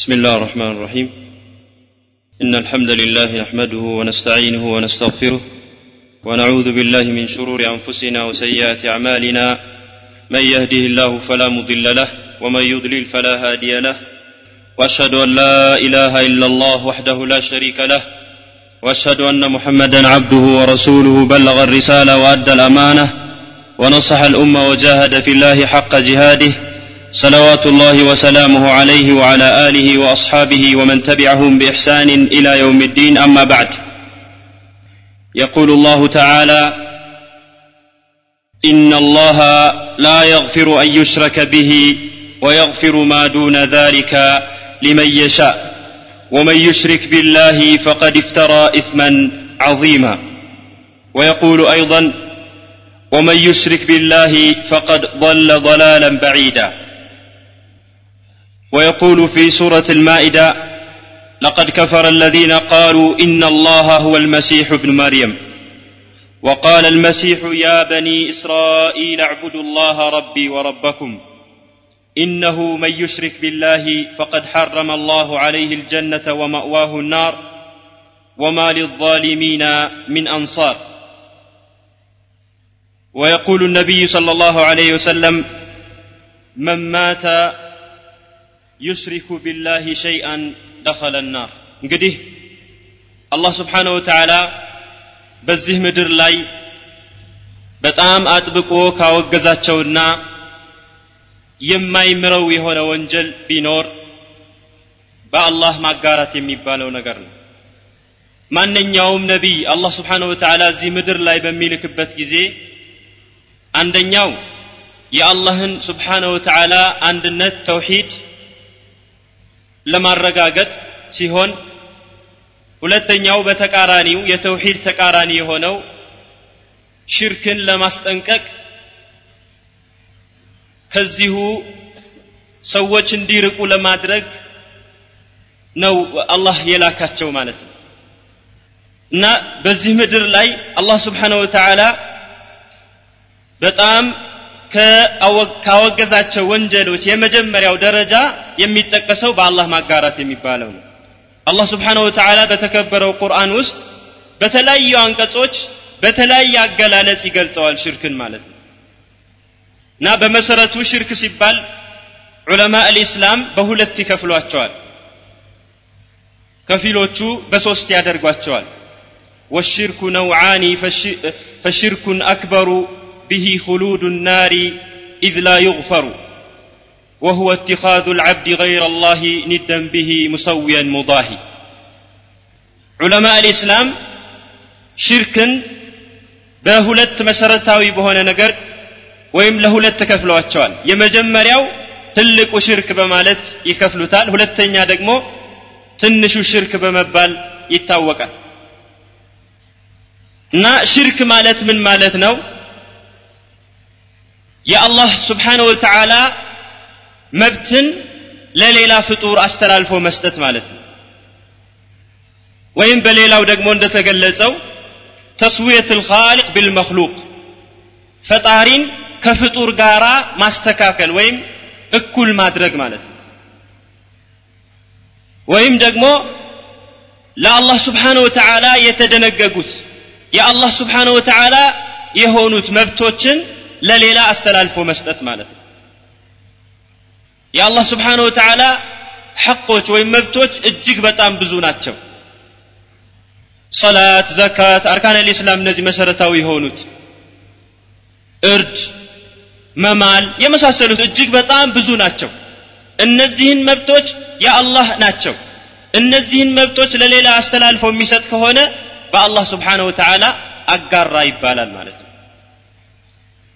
بسم الله الرحمن الرحيم. إن الحمد لله نحمده ونستعينه ونستغفره ونعوذ بالله من شرور أنفسنا وسيئات أعمالنا. من يهده الله فلا مضل له ومن يضلل فلا هادي له. وأشهد أن لا إله إلا الله وحده لا شريك له. وأشهد أن محمدا عبده ورسوله بلغ الرسالة وأدى الأمانة ونصح الأمة وجاهد في الله حق جهاده صلوات الله وسلامه عليه وعلى آله وأصحابه ومن تبعهم بإحسان إلى يوم الدين. أما بعد يقول الله تعالى إن الله لا يغفر أن يشرك به ويغفر ما دون ذلك لمن يشاء ومن يشرك بالله فقد افترى إثما عظيما. ويقول أيضا ومن يشرك بالله فقد ضل ضلالا بعيدا. ويقول في سورة المائدة لقد كفر الذين قالوا إن الله هو المسيح ابن مريم. وقال المسيح يا بني إسرائيل اعبدوا الله ربي وربكم إنه من يشرك بالله فقد حرم الله عليه الجنة ومأواه النار وما للظالمين من أنصار. ويقول النبي صلى الله عليه وسلم من مات ዩሽሪኩ ቢላሂ ሸይአን ደኸለ ናር። እንግዲህ አላህ ስብሓነ ወተዓላ በዚህ ምድር ላይ በጣም አጥብቆ ካወገዛቸውና የማይምረው የሆነ ወንጀል ቢኖር በአላህ ማጋራት የሚባለው ነገር ነው። ማንኛውም ነቢይ አላህ ስብሓነ ወተዓላ እዚህ ምድር ላይ በሚልክበት ጊዜ አንደኛው የአላህን ስብሓነ ወተዓላ አንድነት ተውሂድ ለማረጋገጥ ሲሆን ሁለተኛው በተቃራኒው የተውሂድ ተቃራኒ የሆነው ሽርክን ለማስጠንቀቅ ከዚሁ ሰዎች እንዲርቁ ለማድረግ ነው አላህ የላካቸው ማለት ነው። እና በዚህ ምድር ላይ አላህ ስብሓነ ወተዓላ በጣም ካወገዛቸው ወንጀሎች የመጀመሪያው ደረጃ የሚጠቀሰው በአላህ ማጋራት የሚባለው ነው። አላህ ስብሓንሁ ወተዓላ በተከበረው ቁርአን ውስጥ በተለያዩ አንቀጾች በተለያየ አገላለጽ ይገልጸዋል ሽርክን ማለት ነው። እና በመሰረቱ ሽርክ ሲባል ዑለማ አልኢስላም በሁለት ይከፍሏቸዋል። ከፊሎቹ በሶስት ያደርጓቸዋል። ወሽርኩ ነውዓኒ ፈሽርኩን አክበሩ به خلود النار إذ لا يغفر وهو اتخاذ العبد غير الله ندا به مسويا مضاهي علماء الإسلام شركا በሁለት መሰረታዊ በሆነ ነገር ወይም ለሁለት ተከፍለዋቸዋል የመጀመሪያው ትልቁ ሽርክ በማለት ይከፍሉታል ሁለተኛ ደግሞ ትንሹ ሽርክ በመባል ይታወቃል እና ሽርክ ማለት ምን ማለት ነው የአላህ ስብሓነ ወተዓላ መብትን ለሌላ ፍጡር አስተላልፎ መስጠት ማለት ነው ወይም በሌላው ደግሞ እንደተገለጸው ተስዊየት ልኻሊቅ ቢልመክሉቅ ፈጣሪን ከፍጡር ጋራ ማስተካከል ወይም እኩል ማድረግ ማለት ነው ወይም ደግሞ ለአላህ ስብሓነ ወተዓላ የተደነገጉት የአላህ ስብሓነ ወተዓላ የሆኑት መብቶችን ለሌላ አስተላልፎ መስጠት ማለት ነው። የአላህ ስብሓነ ወተዓላ ሐቆች ወይም መብቶች እጅግ በጣም ብዙ ናቸው። ሰላት ዘካት አርካን ልእስላም እነዚህ መሰረታዊ የሆኑት እርድ መማል የመሳሰሉት እጅግ በጣም ብዙ ናቸው። እነዚህን መብቶች የአላህ ናቸው። እነዚህን መብቶች ለሌላ አስተላልፎ የሚሰጥ ከሆነ በአላህ ስብሓነ ወተዓላ አጋራ ይባላል ማለት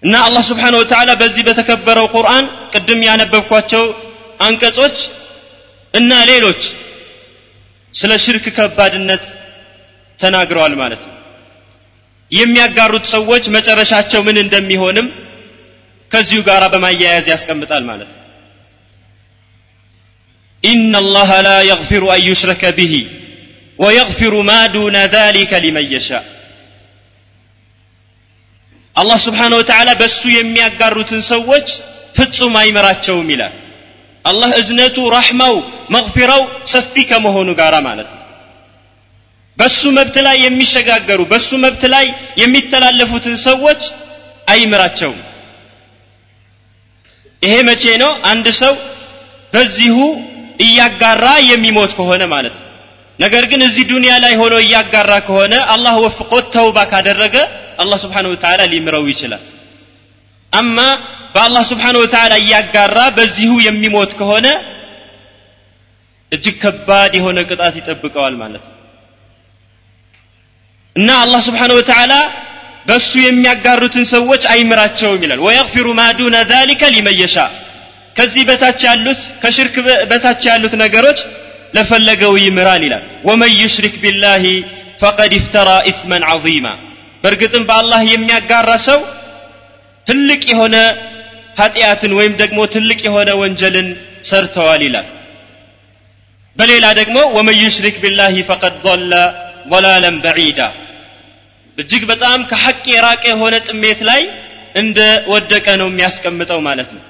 እና አላህ ስብሓነ ወተዓላ በዚህ በተከበረው ቁርአን ቅድም ያነበብኳቸው አንቀጾች እና ሌሎች ስለ ሽርክ ከባድነት ተናግረዋል ማለት ነው የሚያጋሩት ሰዎች መጨረሻቸው ምን እንደሚሆንም ከዚሁ ጋር በማያያዝ ያስቀምጣል ማለት ነው إن الله لا يغفر أن يشرك به ويغفر ما دون ذلك لمن يشاء አላህ ስብሓን ወተዓላ በእሱ የሚያጋሩትን ሰዎች ፍጹም አይመራቸውም ይላል። አላህ እዝነቱ ራሕማው መግፊራው ሰፊ ከመሆኑ ጋር ማለት ነው። በሱ መብት ላይ የሚሸጋገሩ በሱ መብት ላይ የሚተላለፉትን ሰዎች አይምራቸውም። ይሄ መቼ ነው? አንድ ሰው በዚሁ እያጋራ የሚሞት ከሆነ ማለት ነው። ነገር ግን እዚህ ዱንያ ላይ ሆኖ እያጋራ ከሆነ አላህ ወፍቆት ተውባ ካደረገ አላህ ስብሓን ወተዓላ ሊምረው ይችላል አማ በአላህ ስብሓን ወተዓላ እያጋራ በዚሁ የሚሞት ከሆነ እጅግ ከባድ የሆነ ቅጣት ይጠብቀዋል ማለት ነው እና አላህ ስብሓን ወተዓላ በእሱ የሚያጋሩትን ሰዎች አይምራቸውም ይላል ويغفر ما دون ذلك لمن يشاء ከዚህ በታች ያሉት ከሽርክ በታች ያሉት ነገሮች ለፈለገው ይምራል ይላል ومن يشرك بالله فقد افترى إثما عظيما በእርግጥም በአላህ የሚያጋራ ሰው ትልቅ የሆነ ኃጢአትን ወይም ደግሞ ትልቅ የሆነ ወንጀልን ሰርተዋል ይላል። በሌላ ደግሞ ومن يشرك بالله فقد ضل ضላለን በዒዳ። እጅግ በጣም ከሐቅ የራቀ የሆነ ጥሜት ላይ እንደ ወደቀ ነው የሚያስቀምጠው ማለት ነው።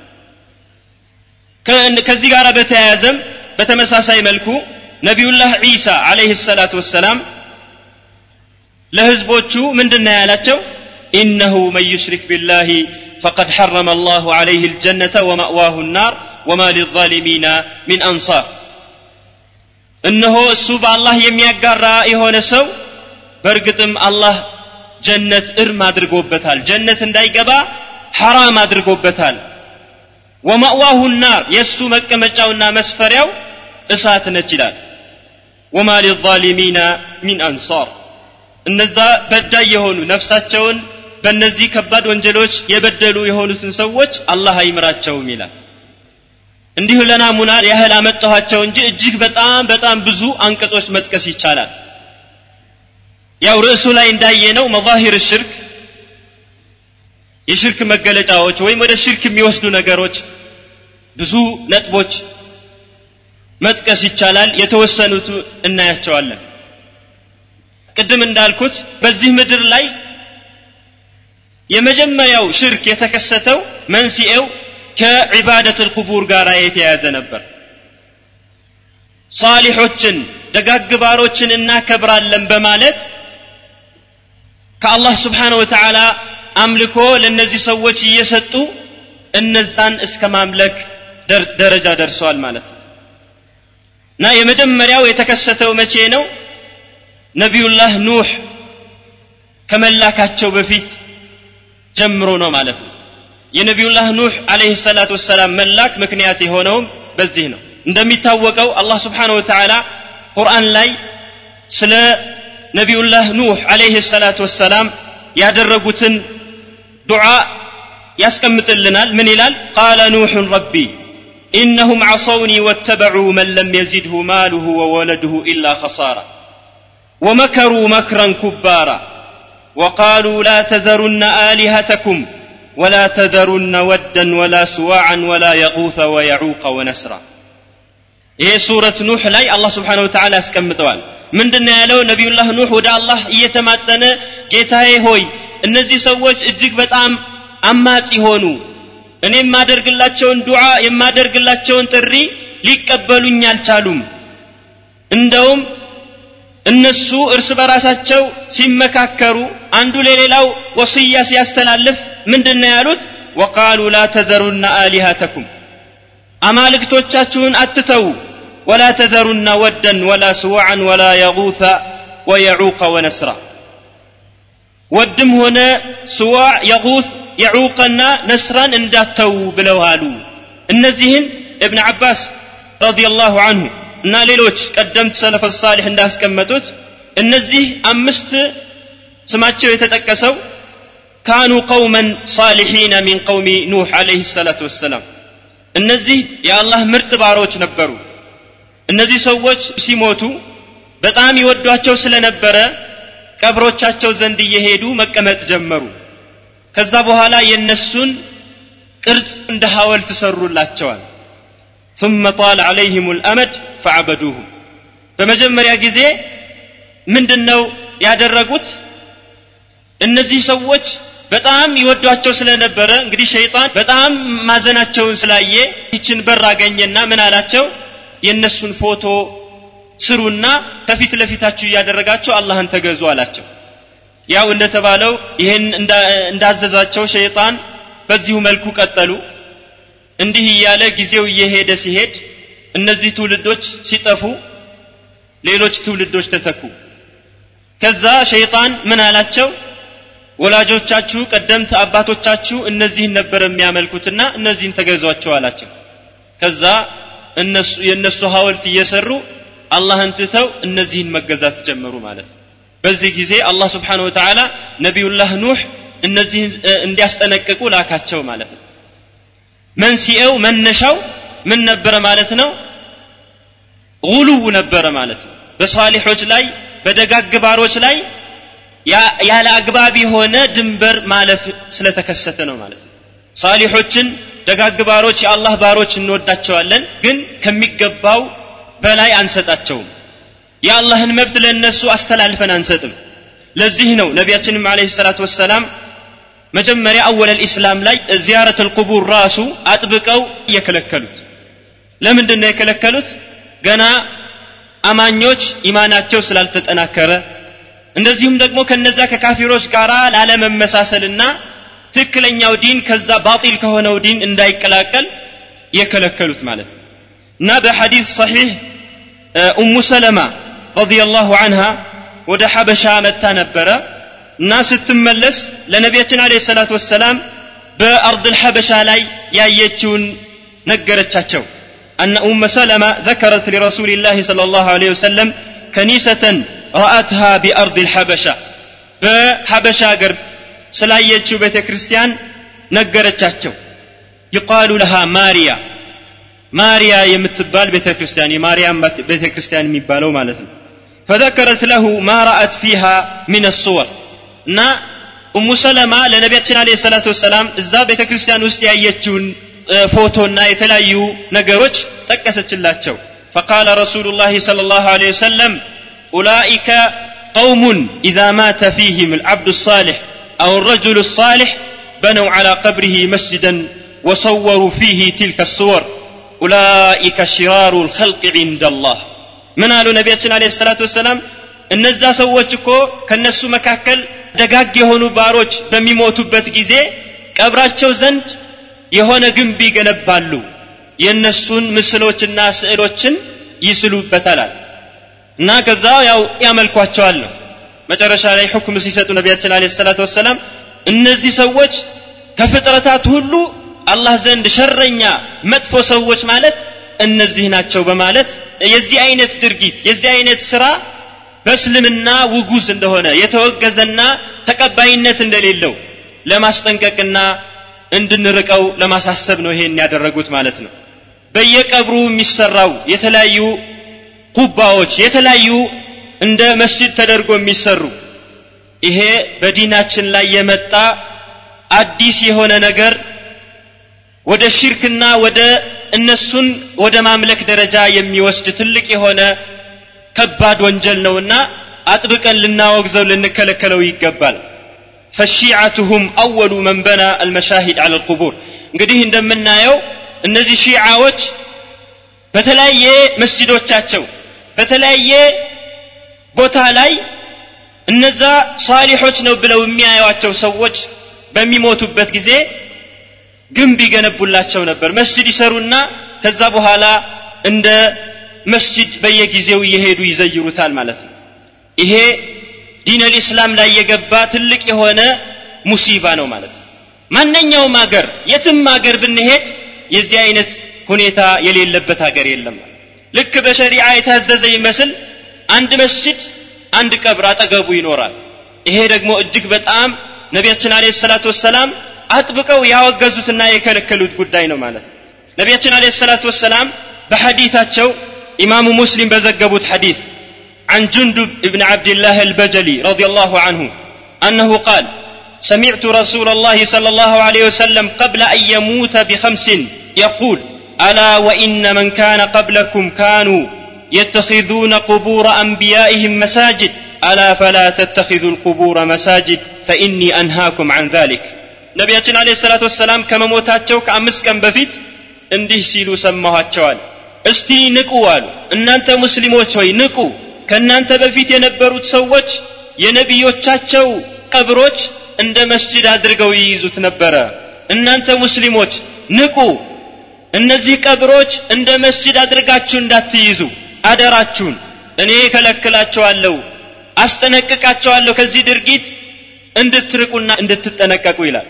ከዚህ ጋር በተያያዘም በተመሳሳይ መልኩ ነቢዩላህ ዒሳ አለይህ ሰላት ወሰላም ለህዝቦቹ ምንድን ያላቸው? ኢነሁ መን ዩሽሪክ ቢላህ ፈቀድ ሐረመ አላሁ አለይህ ልጀነተ ወማእዋሁ ናር ወማ ሊዛሊሚና ሚን አንሳር። እነሆ እሱ በአላህ የሚያጋራ የሆነ ሰው በእርግጥም አላህ ጀነት እርም አድርጎበታል። ጀነት እንዳይገባ ሐራም አድርጎበታል። ወማእዋሁ ናር የእሱ መቀመጫውና መስፈሪያው እሳት ነች ይላል። ወማ ሊዛሊሚና ሚን አንሳር እነዛ በዳይ የሆኑ ነፍሳቸውን በእነዚህ ከባድ ወንጀሎች የበደሉ የሆኑትን ሰዎች አላህ አይምራቸውም ይላል። እንዲሁ ለናሙና ያህል አመጣኋቸው እንጂ እጅግ በጣም በጣም ብዙ አንቀጾች መጥቀስ ይቻላል። ያው ርዕሱ ላይ እንዳየነው መዛሂር ሽርክ የሽርክ መገለጫዎች ወይም ወደ ሽርክ የሚወስዱ ነገሮች ብዙ ነጥቦች መጥቀስ ይቻላል። የተወሰኑት እናያቸዋለን ቅድም እንዳልኩት በዚህ ምድር ላይ የመጀመሪያው ሽርክ የተከሰተው መንስኤው ከዒባደት ልቁቡር ጋር የተያያዘ ነበር። ሳሊሖችን ደጋግባሮችን እናከብራለን በማለት ከአላህ ስብሓነ ወተዓላ አምልኮ ለእነዚህ ሰዎች እየሰጡ እነዛን እስከ ማምለክ ደረጃ ደርሰዋል ማለት ነው። እና የመጀመሪያው የተከሰተው መቼ ነው ነቢዩላህ ኑህ ከመላካቸው በፊት ጀምሮ ነው ማለት ነው የነቢዩላህ ኑህ አለህ ሰላት ወሰላም መላክ ምክንያት የሆነውም በዚህ ነው እንደሚታወቀው አላህ ስብሓን ወተዓላ ቁርአን ላይ ስለ ነቢዩላህ ኑህ አለይህ ሰላት ወሰላም ያደረጉትን ዱዓ ያስቀምጥልናል ምን ይላል ቃለ ኑሑን ረቢ إنهم عصوني واتبعوا من لم يزده ماله وولده إلا خسارة ومكروا مكرا كبارا وقالوا لا تذرن آلهتكم ولا تذرن ودا ولا سواعا ولا يغوث ويعوق ونسرا ይሄ ሱረት ኑህ ላይ አላህ ስብሓን ወተዓላ ያስቀምጠዋል ምንድን ያለው ነቢዩላህ ኑህ ወደ አላህ እየተማጸነ ጌታዬ ሆይ እነዚህ ሰዎች እጅግ በጣም አማጺ ሆኑ እኔ የማደርግላቸውን ዱዓ የማደርግላቸውን ጥሪ ሊቀበሉኝ አልቻሉም እንደውም እነሱ እርስ በራሳቸው ሲመካከሩ አንዱ ለሌላው ወስያ ሲያስተላልፍ ምንድን ነው ያሉት ወቃሉ ላ ተዘሩና አሊሃተኩም አማልክቶቻችሁን አትተዉ ወላ ተዘሩና ወደን ወላ ስዋዓን ወላ የጉث ወየዑቀ ወነስራ ወድም ሆነ ስዋዕ የጉث የዑቀና ነስራን እንዳተዉ ብለው አሉ እነዚህን እብን ዓባስ ረዲየላሁ አንሁ እና ሌሎች ቀደምት ሰለፈ ሳሊሕ እንዳስቀመጡት እነዚህ አምስት ስማቸው የተጠቀሰው ካኑ ቀውመን ሳሊሒነ ሚን ቀውሚ ኑሕ አለይህ ሰላቱ ወሰላም። እነዚህ የአላህ ምርጥ ባሮች ነበሩ። እነዚህ ሰዎች ሲሞቱ በጣም ይወዷቸው ስለነበረ ቀብሮቻቸው ዘንድ እየሄዱ መቀመጥ ጀመሩ። ከዛ በኋላ የነሱን ቅርጽ እንደ ሐወልት ሰሩላቸዋል ثم طال عليهم الأمد فعبدوه በመጀመሪያ ጊዜ ምንድነው ያደረጉት እነዚህ ሰዎች በጣም ይወዷቸው ስለነበረ እንግዲህ ሸይጣን በጣም ማዘናቸውን ስላየ ይችን በር አገኘና ምን አላቸው የእነሱን ፎቶ ስሩና ከፊት ለፊታችሁ እያደረጋችሁ አላህን ተገዙ አላቸው ያው እንደተባለው ይህን እንዳዘዛቸው ሸይጣን በዚሁ መልኩ ቀጠሉ እንዲህ እያለ ጊዜው እየሄደ ሲሄድ እነዚህ ትውልዶች ሲጠፉ ሌሎች ትውልዶች ተተኩ። ከዛ ሸይጣን ምን አላቸው? ወላጆቻችሁ ቀደምት አባቶቻችሁ እነዚህን ነበር የሚያመልኩትና እነዚህን ተገዟቸው አላቸው። ከዛ እነሱ የእነሱ ሐውልት እየሰሩ አላህን ትተው እነዚህን መገዛት ጀመሩ ማለት ነው። በዚህ ጊዜ አላህ ስብሓን ወተዓላ ነቢዩላህ ኑህ እነዚህን እንዲያስጠነቅቁ ላካቸው ማለት ነው መንስኤው መነሻው ምን ነበረ ማለት ነው? ጉሉው ነበረ ማለት ነው። በሷሊሖች ላይ በደጋግ ባሮች ላይ ያለ አግባብ የሆነ ድንበር ማለፍ ስለተከሰተ ነው ማለት ነው። ሳሊሖችን ደጋግ ባሮች የአላህ ባሮች እንወዳቸዋለን ግን ከሚገባው በላይ አንሰጣቸውም። የአላህን መብት ለእነሱ አስተላልፈን አንሰጥም። ለዚህ ነው ነቢያችንም አለህ ሰላት ወሰላም መጀመሪያ አወል ልእስላም ላይ ዚያረት ልቁቡር ራሱ አጥብቀው እየከለከሉት ለምንድን ነው የከለከሉት? ገና አማኞች ኢማናቸው ስላልተጠናከረ እንደዚሁም ደግሞ ከነዛ ከካፊሮች ጋር ላለመመሳሰልና ትክክለኛው ዲን ከዛ ባጢል ከሆነው ዲን እንዳይቀላቀል የከለከሉት ማለት ነው። እና በሐዲስ ሰሒህ ኡሙ ሰለማ ረዲየላሁ አንሃ ወደ ሐበሻ መጥታ ነበረ እና ስትመለስ ለነቢያችን አለ ሰላት ወሰላም በአርድ ልሐበሻ ላይ ያየችውን ነገረቻቸው أن أم سلمة ذكرت لرسول الله صلى الله عليه وسلم كنيسة رأتها بأرض الحبشة بحبشة قرب سلايتشو بيت كريستيان نقرتشاتشو يقال لها ماريا ماريا يمتبال بيت كريستيان ماريا بيت كريستيان ميبالو مالتنا فذكرت له ما رأت فيها من الصور نا أم سلمة لنبيتنا عليه الصلاة والسلام إذا بيت كريستيان وستي أيتشون ፎቶና የተለያዩ ነገሮች ጠቀሰችላቸው فقال رسول الله صلى الله عليه وسلم أولئك قوم إذا مات فيهم العبد الصالح أو الرجل الصالح بنوا على قبره مسجدا وصوروا فيه تلك الصور أولئك شرار الخلق عند الله من قالوا نبينا عليه الصلاة والسلام እነዛ ሰዎች እኮ ከነሱ መካከል ደጋግ የሆኑ ባሮች በሚሞቱበት ጊዜ ቀብራቸው ዘንድ የሆነ ግንብ ይገነባሉ። የእነሱን ምስሎችና ስዕሎችን ይስሉበታል። እና ከዛ ያው ያመልኳቸዋል ነው። መጨረሻ ላይ ሁክም ሲሰጡ ነቢያችን አለ ሰላት ወሰላም እነዚህ ሰዎች ከፍጥረታት ሁሉ አላህ ዘንድ ሸረኛ መጥፎ ሰዎች ማለት እነዚህ ናቸው በማለት የዚህ አይነት ድርጊት የዚህ አይነት ስራ በእስልምና ውጉዝ እንደሆነ የተወገዘና ተቀባይነት እንደሌለው ለማስጠንቀቅና እንድንርቀው ለማሳሰብ ነው ይሄን ያደረጉት ማለት ነው። በየቀብሩ የሚሰራው የተለያዩ ኩባዎች የተለያዩ እንደ መስጅድ ተደርጎ የሚሰሩ ይሄ በዲናችን ላይ የመጣ አዲስ የሆነ ነገር ወደ ሽርክና ወደ እነሱን ወደ ማምለክ ደረጃ የሚወስድ ትልቅ የሆነ ከባድ ወንጀል ነውና አጥብቀን ልናወግዘው ልንከለከለው ይገባል። ፈሺዓቱሁም አወሉ መን በና አልመሻሂድ አለ ልቁቡር እንግዲህ እንደምናየው እነዚህ ሺዓዎች በተለያየ መስጅዶቻቸው በተለያየ ቦታ ላይ እነዛ ሳሊሖች ነው ብለው የሚያዩቸው ሰዎች በሚሞቱበት ጊዜ ግንብ ይገነቡላቸው ነበር። መስጅድ ይሰሩና ከዛ በኋላ እንደ መስጅድ በየጊዜው እየሄዱ ይዘይሩታል ማለት ነው። ይሄ ዲን ልእስላም ላይ የገባ ትልቅ የሆነ ሙሲባ ነው ማለት ነው። ማንኛውም አገር የትም አገር ብንሄድ የዚህ አይነት ሁኔታ የሌለበት ሀገር የለም ልክ በሸሪዓ የታዘዘ ይመስል አንድ መስጅድ አንድ ቀብር አጠገቡ ይኖራል። ይሄ ደግሞ እጅግ በጣም ነቢያችን አለ ሰላት ወሰላም አጥብቀው ያወገዙትና የከለከሉት ጉዳይ ነው ማለት ነው። ነቢያችን አለ ሰላት ወሰላም በሐዲታቸው إمام مسلم بزقبت حديث عن جندب بن عبد الله البجلي رضي الله عنه أنه قال سمعت رسول الله صلى الله عليه وسلم قبل أن يموت بخمس يقول ألا وإن من كان قبلكم كانوا يتخذون قبور أنبيائهم مساجد؟ ألا فلا تتخذوا القبور مساجد؟ فإني أنهاكم عن ذلك. نبياتنا عليه الصلاة والسلام كما موتاتشو كأمس بفيت انديه سيلو سموها እስቲ ንቁ አሉ እናንተ ሙስሊሞች ሆይ ንቁ ከእናንተ በፊት የነበሩት ሰዎች የነቢዮቻቸው ቀብሮች እንደ መስጅድ አድርገው ይይዙት ነበረ እናንተ ሙስሊሞች ንቁ እነዚህ ቀብሮች እንደ መስጅድ አድርጋችሁ እንዳትይዙ አደራችሁን እኔ ከለክላቸዋለሁ አስጠነቅቃቸዋለሁ ከዚህ ድርጊት እንድትርቁና እንድትጠነቀቁ ይላል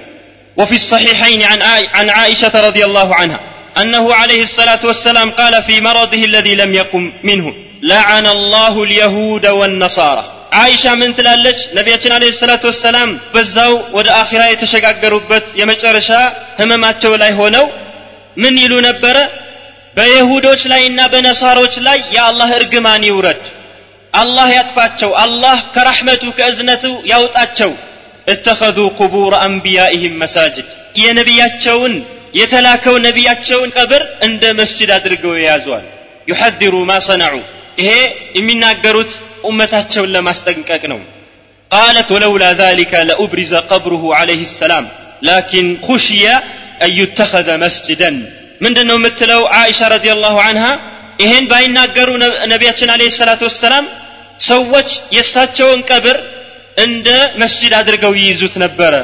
وفي الصحيحين عن عن عائشة رضي الله عنها أنه عليه الصلاة والسلام قال في مرضه الذي لم يقم منه لعن الله اليهود والنصارى. عائشة من تلالج نبيتنا عليه الصلاة والسلام بزاو ود آخرة يتشقق قربت يمجرشا همامات جولا هونو من يلو نبرة بيهود وجلا إنا بنصار وجلا يا الله ارقماني ورد الله يطفاتشو الله كرحمته كأزنته يوت اتشو اتخذوا قبور أنبيائهم مساجد يا نبياتشون የተላከው ነቢያቸውን ቀብር يا زوال يحذروا ما صنعوا ማ ሰነዑ ይሄ የሚናገሩት ኡመታቸውን ለማስጠንቀቅ ነው። قالت ولولا ذلك لأبرز قبره عليه السلام لكن خشي أن يتخذ مسجدا من دنو متلو عائشة رضي الله عنها إهن باين ناقروا نبياتنا عليه الصلاة والسلام سوت يساتشون قبر عند مسجد أدرقوا يزوت نبرة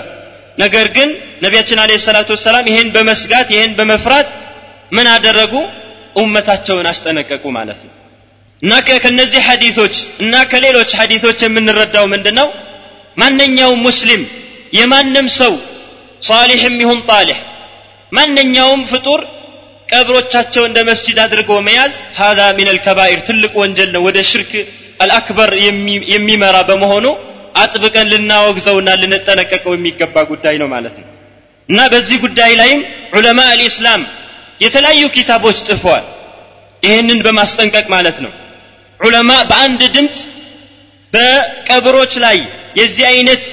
ነገር ግን ነቢያችን አለ ሰላት ወሰላም ይሄን በመስጋት ይሄን በመፍራት ምን አደረጉ? ኡመታቸውን አስጠነቀቁ ማለት ነው። እና ከነዚህ ሐዲቶች እና ከሌሎች ሐዲቶች የምንረዳው ምንድን ነው ማንኛውም ሙስሊም የማንም ሰው ሳሊሕም ይሁን ጣሊሕ ማንኛውም ፍጡር ቀብሮቻቸው እንደ መስጂድ አድርጎ መያዝ ሀዛ ሚን አልከባኢር ትልቅ ወንጀል ነው ወደ ሽርክ አልአክበር የሚመራ በመሆኑ አጥብቀን ልናወግዘውና ልንጠነቀቀው የሚገባ ጉዳይ ነው ማለት ነው እና በዚህ ጉዳይ ላይም ዑለማ አልኢስላም የተለያዩ ኪታቦች ጽፈዋል ይህንን በማስጠንቀቅ ማለት ነው ዑለማ በአንድ ድምፅ በቀብሮች ላይ የዚህ አይነት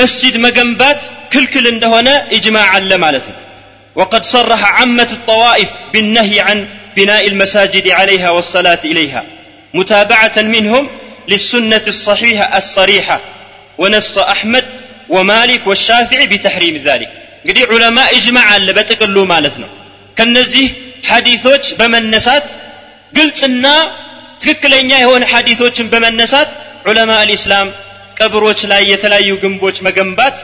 መስጂድ መገንባት ክልክል እንደሆነ ኢጅማዕ አለ ማለት ነው وقد صرح عامة الطوائف بالنهي عن بناء المساجد عليها والصلاة إليها متابعة منهم للسنة الصحيحة الصريحة ونص أحمد ومالك والشافعي بتحريم ذلك እንግዲህ ዑለማ እጅማዕ አለ በጥቅሉ ማለት ነው ከነዚህ ሐዲቶች በመነሳት ግልጽና ትክክለኛ የሆነ ሐዲቶችን በመነሳት ዑለማ አልኢስላም ቀብሮች ላይ የተለያዩ ግንቦች መገንባት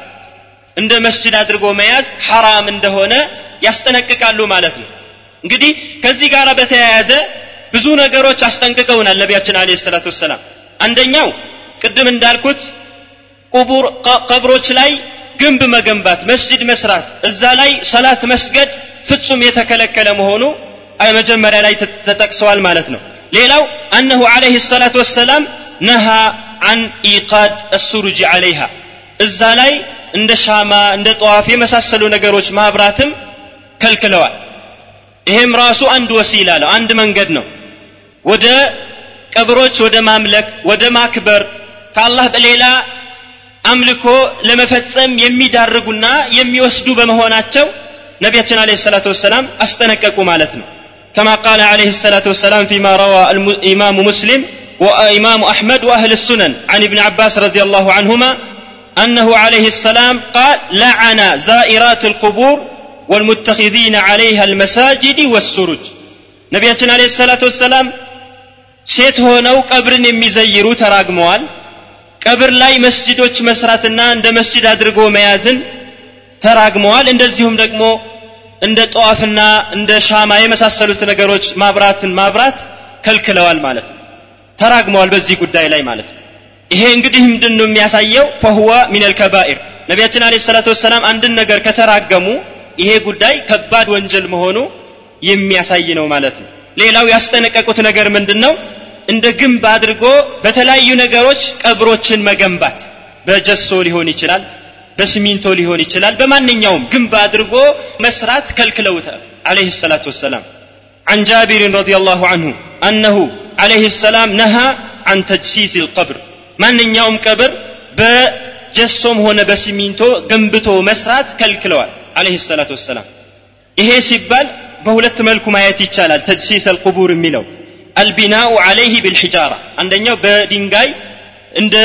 እንደ መስጅድ አድርጎ መያዝ ሐራም እንደሆነ ያስጠነቅቃሉ ማለት ነው እንግዲህ ከዚህ ጋር በተያያዘ ብዙ ነገሮች አስጠንቅቀውናል ነቢያችን አለ ሰላት ወሰላም አንደኛው ቅድም እንዳልኩት ቁቡር ቀብሮች ላይ ግንብ መገንባት መስጅድ መስራት እዛ ላይ ሰላት መስገድ ፍጹም የተከለከለ መሆኑ መጀመሪያ ላይ ተጠቅሰዋል ማለት ነው። ሌላው አነሁ አለህ ሰላት ወሰላም ነሃ አን ኢቃድ አሱሩጅ አለይሃ እዛ ላይ እንደ ሻማ እንደ ጠዋፍ የመሳሰሉ ነገሮች ማብራትም ከልክለዋል። ይሄም ራሱ አንድ ወሲላ ነው አንድ መንገድ ነው። ወደ ቀብሮች ወደ ማምለክ ወደ ማክበር ከአላህ በሌላ አምልኮ ለመፈጸም የሚዳርጉና የሚወስዱ በመሆናቸው ነቢያችን አለ ሰላቱ ወሰላም አስጠነቀቁ ማለት ነው كما قال عليه الصلاة والسلام فيما روى الإمام مسلم وإمام أحمد وأهل السنن عن ابن عباس رضي الله عنهما أنه عليه السلام قال لعن زائرات القبور والمتخذين عليها المساجد والسرج نبياتنا عليه الصلاة والسلام ሴት ሆነው ቀብርን የሚዘይሩ ተራግመዋል። ቀብር ላይ መስጅዶች መስራትና እንደ መስጅድ አድርጎ መያዝን ተራግመዋል። እንደዚሁም ደግሞ እንደ ጠዋፍና እንደ ሻማ የመሳሰሉት ነገሮች ማብራትን ማብራት ከልክለዋል ማለት ነው። ተራግመዋል በዚህ ጉዳይ ላይ ማለት ነው። ይሄ እንግዲህ ምንድን ነው የሚያሳየው? ፈሁወ ሚነል ከባኢር። ነቢያችን አለ ሰላቱ ወሰላም አንድን ነገር ከተራገሙ ይሄ ጉዳይ ከባድ ወንጀል መሆኑ የሚያሳይ ነው ማለት ነው ሌላው ያስጠነቀቁት ነገር ምንድን ነው እንደ ግንብ አድርጎ በተለያዩ ነገሮች ቀብሮችን መገንባት በጀሶ ሊሆን ይችላል በሲሚንቶ ሊሆን ይችላል በማንኛውም ግንብ አድርጎ መስራት ከልክለውታል عليه الصلاة والسلام عن جابر رضي الله عنه أنه عليه السلام نهى عن تجسيس القبر ማንኛውም ቀብር በጀሶም ሆነ በሲሚንቶ ገንብቶ መስራት ከልክለዋል አለህ ሰላት ወሰላም ይሄ ሲባል በሁለት መልኩ ማየት ይቻላል። ተጅሲስ አልቁቡር የሚለው አልቢናኡ አለይህ ብልሒጃራ አንደኛው በድንጋይ እንደ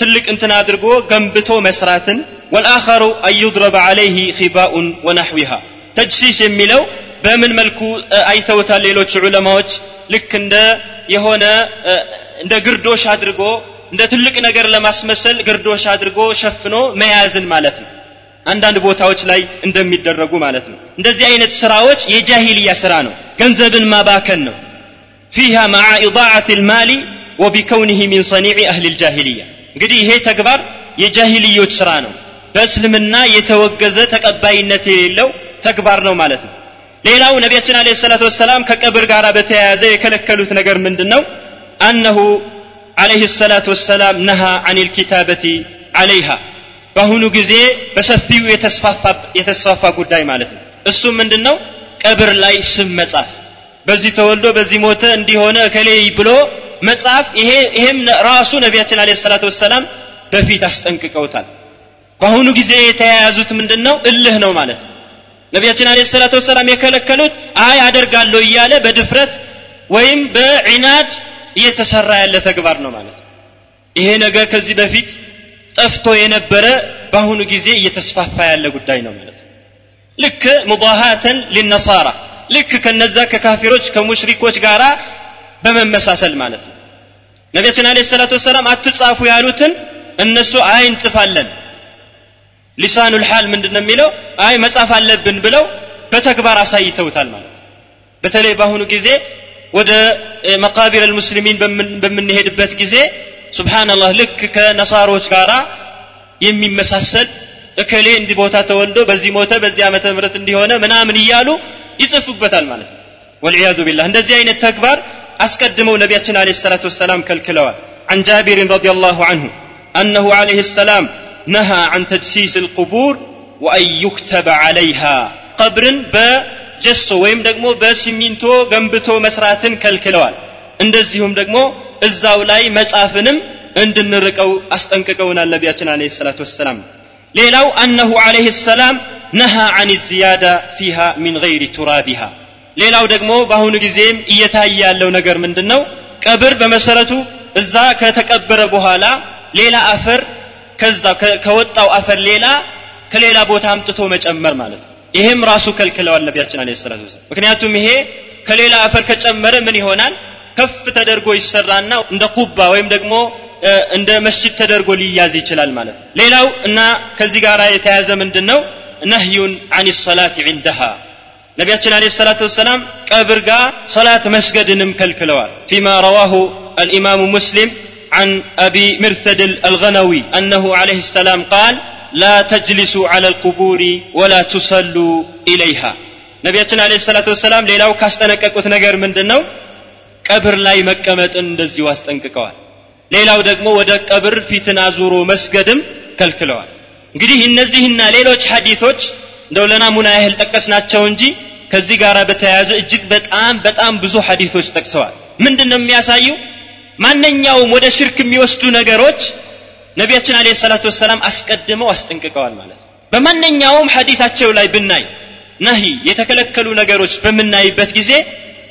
ትልቅ እንትን አድርጎ ገንብቶ መስራትን ወልአኸሩ አን ዩድረበ ዐለይህ ኺባኡን ወናሕዊሃ ተጅሲስ የሚለው በምን መልኩ አይተውታል ሌሎች ዑለማዎች? ልክ እንደ የሆነ እንደ ግርዶሽ አድርጎ እንደ ትልቅ ነገር ለማስመሰል ግርዶሽ አድርጎ ሸፍኖ መያዝን ማለት ነው አንዳንድ ቦታዎች ላይ እንደሚደረጉ ማለት ነው። እንደዚህ አይነት ስራዎች የጃሂልያ ስራ ነው ገንዘብን ማባከን ነው። ፊሃ ማዓ ኢዳዓት ልማሊ ወቢከውኒህ ሚን ሰኒዒ አህል ልጃሂልያ እንግዲህ ይሄ ተግባር የጃሂልዮች ስራ ነው። በእስልምና የተወገዘ ተቀባይነት የሌለው ተግባር ነው ማለት ነው። ሌላው ነቢያችን አለ ሰላት ወሰላም ከቀብር ጋር በተያያዘ የከለከሉት ነገር ምንድን ነው አነሁ አለህ ሰላት ወሰላም ነሃ አን ልኪታበቲ አለይሃ። በአሁኑ ጊዜ በሰፊው የተስፋፋ ጉዳይ ማለት ነው። እሱ ምንድን ነው ቀብር ላይ ስም መጻፍ። በዚህ ተወልዶ በዚህ ሞተ እንዲሆነ እከሌ ብሎ መጽሐፍ ይሄም ራሱ ነቢያችን አለ ሰላት ወሰላም በፊት አስጠንቅቀውታል። በአሁኑ ጊዜ የተያያዙት ምንድን ነው እልህ ነው ማለት ነው። ነቢያችን አለ ሰላት ወሰላም የከለከሉት አይ አደርጋለሁ እያለ በድፍረት ወይም በዒናድ እየተሰራ ያለ ተግባር ነው ማለት ነው። ይሄ ነገር ከዚህ በፊት ጠፍቶ የነበረ በአሁኑ ጊዜ እየተስፋፋ ያለ ጉዳይ ነው ማለት ነው። ልክ ሙዳሃተን ሊነሳራ ልክ ከነዛ ከካፊሮች ከሙሽሪኮች ጋር በመመሳሰል ማለት ነው። ነቢያችን አለ ሰላት ወሰላም አትጻፉ ያሉትን እነሱ አይ እንጽፋለን። ሊሳኑ ልሓል ምንድን ነው የሚለው? አይ መጻፍ አለብን ብለው በተግባር አሳይተውታል ማለት ነው። በተለይ በአሁኑ ጊዜ ወደ መቃቢር አልሙስሊሚን በምንሄድበት ጊዜ ሱብሓንላህ ልክ ከነሳሮች ጋር የሚመሳሰል እከሌ እንዲህ ቦታ ተወልዶ በዚህ ሞተ በዚህ ዓመተ ምህረት እንዲሆነ ምናምን እያሉ ይጽፉበታል ማለት ነው ወልዕያዙ ቢላህ እንደዚህ አይነት ተግባር አስቀድመው ነቢያችን አለ ሰላት ወሰላም ከልክለዋል عن جابر رضي الله عنه أنه عليه السلام نهى عن تجسيس القبور وأن يكتب عليها قبر በጀሶ ወይም ደግሞ በሲሚንቶ ገንብቶ መስራትን ከልክለዋል እንደዚሁም ደግሞ እዛው ላይ መጻፍንም እንድንርቀው አስጠንቅቀውናል ነቢያችን አለ ሰላት ወሰላም። ሌላው አነሁ አለህ ሰላም ነሃ አን ዝያዳ ፊሃ ሚን ገይሪ ቱራቢሃ። ሌላው ደግሞ በአሁኑ ጊዜም እየታየ ያለው ነገር ምንድን ነው ቀብር በመሰረቱ እዛ ከተቀበረ በኋላ ሌላ አፈር ከዛ ከወጣው አፈር ሌላ ከሌላ ቦታ አምጥቶ መጨመር ማለት ነው። ይሄም ራሱ ከልክለዋል ነቢያችን አለ ሰላት ወሰላም። ምክንያቱም ይሄ ከሌላ አፈር ከጨመረ ምን ይሆናል ከፍ ተደርጎ ይሰራና እንደ ኩባ ወይም ደግሞ እንደ መስጅድ ተደርጎ ሊያዝ ይችላል ማለት ነው ሌላው እና ከዚህ ጋር የተያዘ ምንድን ነው ነህዩን አን ሰላት ዕንደሃ ነቢያችን አለ ሰላት ወሰላም ቀብር ጋር ሰላት መስገድንም ከልክለዋል ፊማ ረዋሁ الإمام مسلم عن أبي مرثد الغنوي أنه عليه السلام قال لا تجلسوا على القبور ولا تصلوا إليها ነቢያችን አለ ሰላት ወሰላም ሌላው ካስጠነቀቁት ነገር ምንድን ነው ቀብር ላይ መቀመጥን እንደዚሁ አስጠንቅቀዋል። ሌላው ደግሞ ወደ ቀብር ፊትን አዙሮ መስገድም ከልክለዋል። እንግዲህ እነዚህና ሌሎች ሐዲቶች እንደው ለናሙና ያህል ጠቀስናቸው እንጂ ከዚህ ጋር በተያያዘ እጅግ በጣም በጣም ብዙ ሐዲቶች ጠቅሰዋል። ምንድን ነው የሚያሳዩ ማንኛውም ወደ ሽርክ የሚወስዱ ነገሮች ነቢያችን አለ ሰላት ወሰላም አስቀድመው አስጠንቅቀዋል ማለት ነው። በማንኛውም ሐዲታቸው ላይ ብናይ ነሂ የተከለከሉ ነገሮች በምናይበት ጊዜ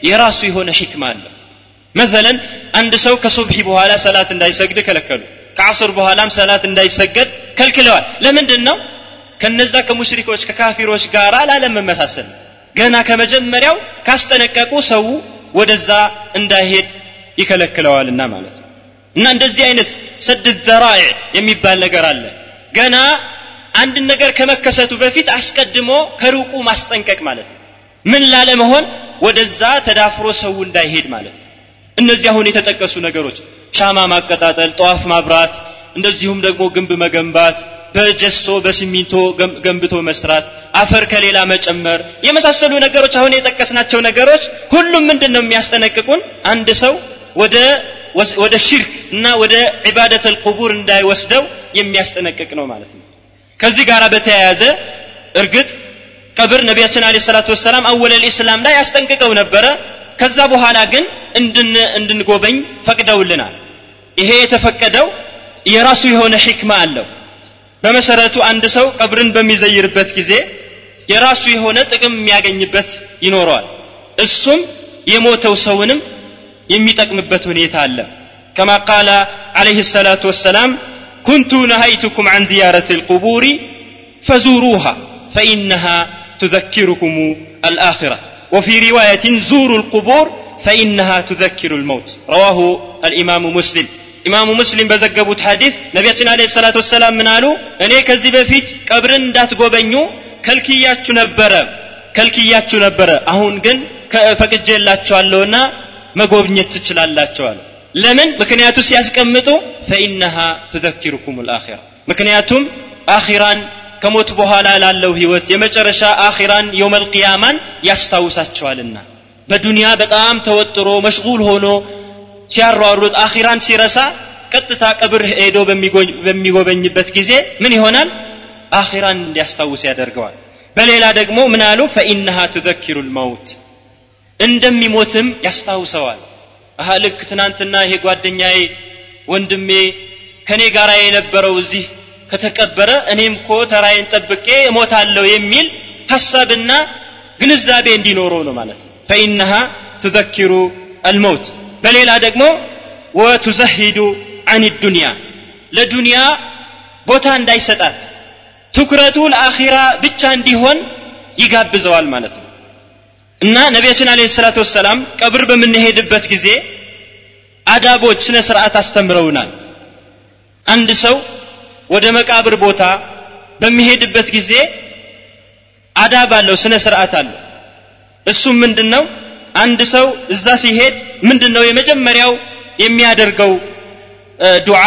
የራሱ የሆነ ሒክማ አለው መሰለን አንድ ሰው ከሱብሒ በኋላ ሰላት እንዳይሰግድ ከለከሉ። ከአስር በኋላም ሰላት እንዳይሰገድ ከልክለዋል። ለምንድን ነው ከነዛ ከሙሽሪኮች ከካፊሮች ጋር ላለመመሳሰል። ገና ከመጀመሪያው ካስጠነቀቁ ሰው ወደዛ እንዳይሄድ ይከለክለዋልና ማለት ነው። እና እንደዚህ አይነት ሰድ ዘራዕ የሚባል ነገር አለ። ገና አንድን ነገር ከመከሰቱ በፊት አስቀድሞ ከሩቁ ማስጠንቀቅ ማለት ነው። ምን ላለመሆን? ወደዛ ተዳፍሮ ሰው እንዳይሄድ ማለት ነው እነዚህ አሁን የተጠቀሱ ነገሮች ሻማ ማቀጣጠል ጠዋፍ ማብራት እንደዚሁም ደግሞ ግንብ መገንባት በጀሶ በሲሚንቶ ገንብቶ መስራት አፈር ከሌላ መጨመር የመሳሰሉ ነገሮች አሁን የጠቀስናቸው ነገሮች ሁሉም ምንድን ነው የሚያስጠነቅቁን? አንድ ሰው ወደ ወደ ሽርክ እና ወደ ዒባደት አልቁቡር እንዳይወስደው የሚያስጠነቅቅ ነው ማለት ነው። ከዚህ ጋር በተያያዘ እርግጥ ቀብር ነቢያችን አለ ሰላቱ ወሰላም አወለል ኢስላም ላይ አስጠንቅቀው ነበረ ከዛ በኋላ ግን እንድንጎበኝ ፈቅደውልናል ይሄ የተፈቀደው የራሱ የሆነ ሒክማ አለው በመሰረቱ አንድ ሰው ቀብርን በሚዘይርበት ጊዜ የራሱ የሆነ ጥቅም የሚያገኝበት ይኖረዋል እሱም የሞተው ሰውንም የሚጠቅምበት ሁኔታ አለ كما قال عليه الصلاة والسلام كنت نهيتكم عن زيارة القبور فزوروها فإنها تذكركم الآخرة وفي رواية زوروا القبور فإنها تذكر الموت رواه الإمام مسلم ኢማሙ ሙስሊም በዘገቡት ሐዲስ ነቢያችን አለ ሰላት ወሰላም ምን አሉ እኔ ከዚህ በፊት ቀብርን እንዳትጎበኙ ከልክያችሁ ነበረ ከልክያችሁ ነበረ አሁን ግን ፈቅጄላችኋለሁና መጎብኘት ትችላላችኋል ለምን ምክንያቱ ሲያስቀምጡ ፈኢነሃ ትዘኪሩኩም ልአኺራ ምክንያቱም አኺራን ከሞት በኋላ ላለው ህይወት የመጨረሻ አኺራን የውመል ቅያማን ያስታውሳቸዋልና። በዱንያ በጣም ተወጥሮ መሽጉል ሆኖ ሲያሯሩጥ አኺራን ሲረሳ ቀጥታ ቀብር ሄዶ በሚጎበኝበት ጊዜ ምን ይሆናል? አኺራን እንዲያስታውስ ያደርገዋል። በሌላ ደግሞ ምን አሉ? ፈኢነሃ ትዘኪሩ ልመውት እንደሚሞትም ያስታውሰዋል። አሀ ትናንትና ይሄ ጓደኛዬ ወንድሜ ከኔ ጋር የነበረው እዚህ ከተቀበረ እኔም ኮ ተራይን ጠብቄ እሞታለሁ የሚል ሀሳብና ግንዛቤ እንዲኖረው ነው ማለት ነው። ፈኢነሃ ትዘኪሩ አልመውት። በሌላ ደግሞ ወቱዘሂዱ አን ዱንያ። ለዱንያ ቦታ እንዳይሰጣት ትኩረቱ ለአኺራ ብቻ እንዲሆን ይጋብዘዋል ማለት ነው። እና ነቢያችን አለ ሰላት ወሰላም ቀብር በምንሄድበት ጊዜ አዳቦች ስነ ስርዓት አስተምረውናል። አንድ ሰው ወደ መቃብር ቦታ በሚሄድበት ጊዜ አዳብ አለው ስነ ስርዓት አለው እሱም ምንድን ነው አንድ ሰው እዛ ሲሄድ ምንድን ነው የመጀመሪያው የሚያደርገው ዱዓ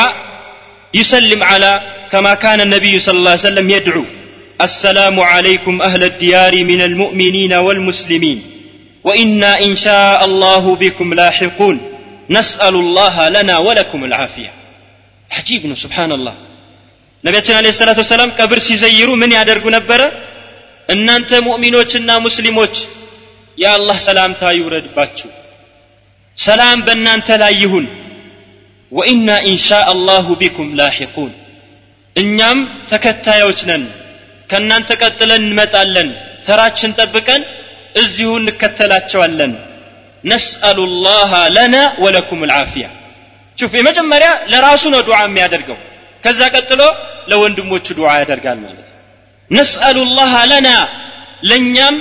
يسلم على كما كان النبي صلى الله عليه وسلم يدعو السلام عليكم أهل الديار من المؤمنين والمسلمين وإنا إن شاء الله بكم لاحقون نسأل الله لنا ولكم العافية عجيب سبحان الله ነቢያችን አለ ሰላት ወሰላም ቀብር ሲዘይሩ ምን ያደርጉ ነበረ? እናንተ ሙእሚኖችና ሙስሊሞች የአላህ ሰላምታ ይውረድባችሁ። ሰላም በእናንተ ላይ ይሁን። ወኢና ኢንሻ አላሁ ቢኩም ላሒቁን እኛም ተከታዮች ነን። ከእናንተ ቀጥለን እንመጣለን። ተራችን ጠብቀን እዚሁ እንከተላቸዋለን። ነስአሉ ላህ ለና ወለኩም ልዓፊያ ሹፍ የመጀመሪያ ለራሱ ነው ዱዓ የሚያደርገው። ከዛ ቀጥሎ ለወንድሞቹ ዱዓ ያደርጋል ማለት ነው። ነስአሉ ለና ለእኛም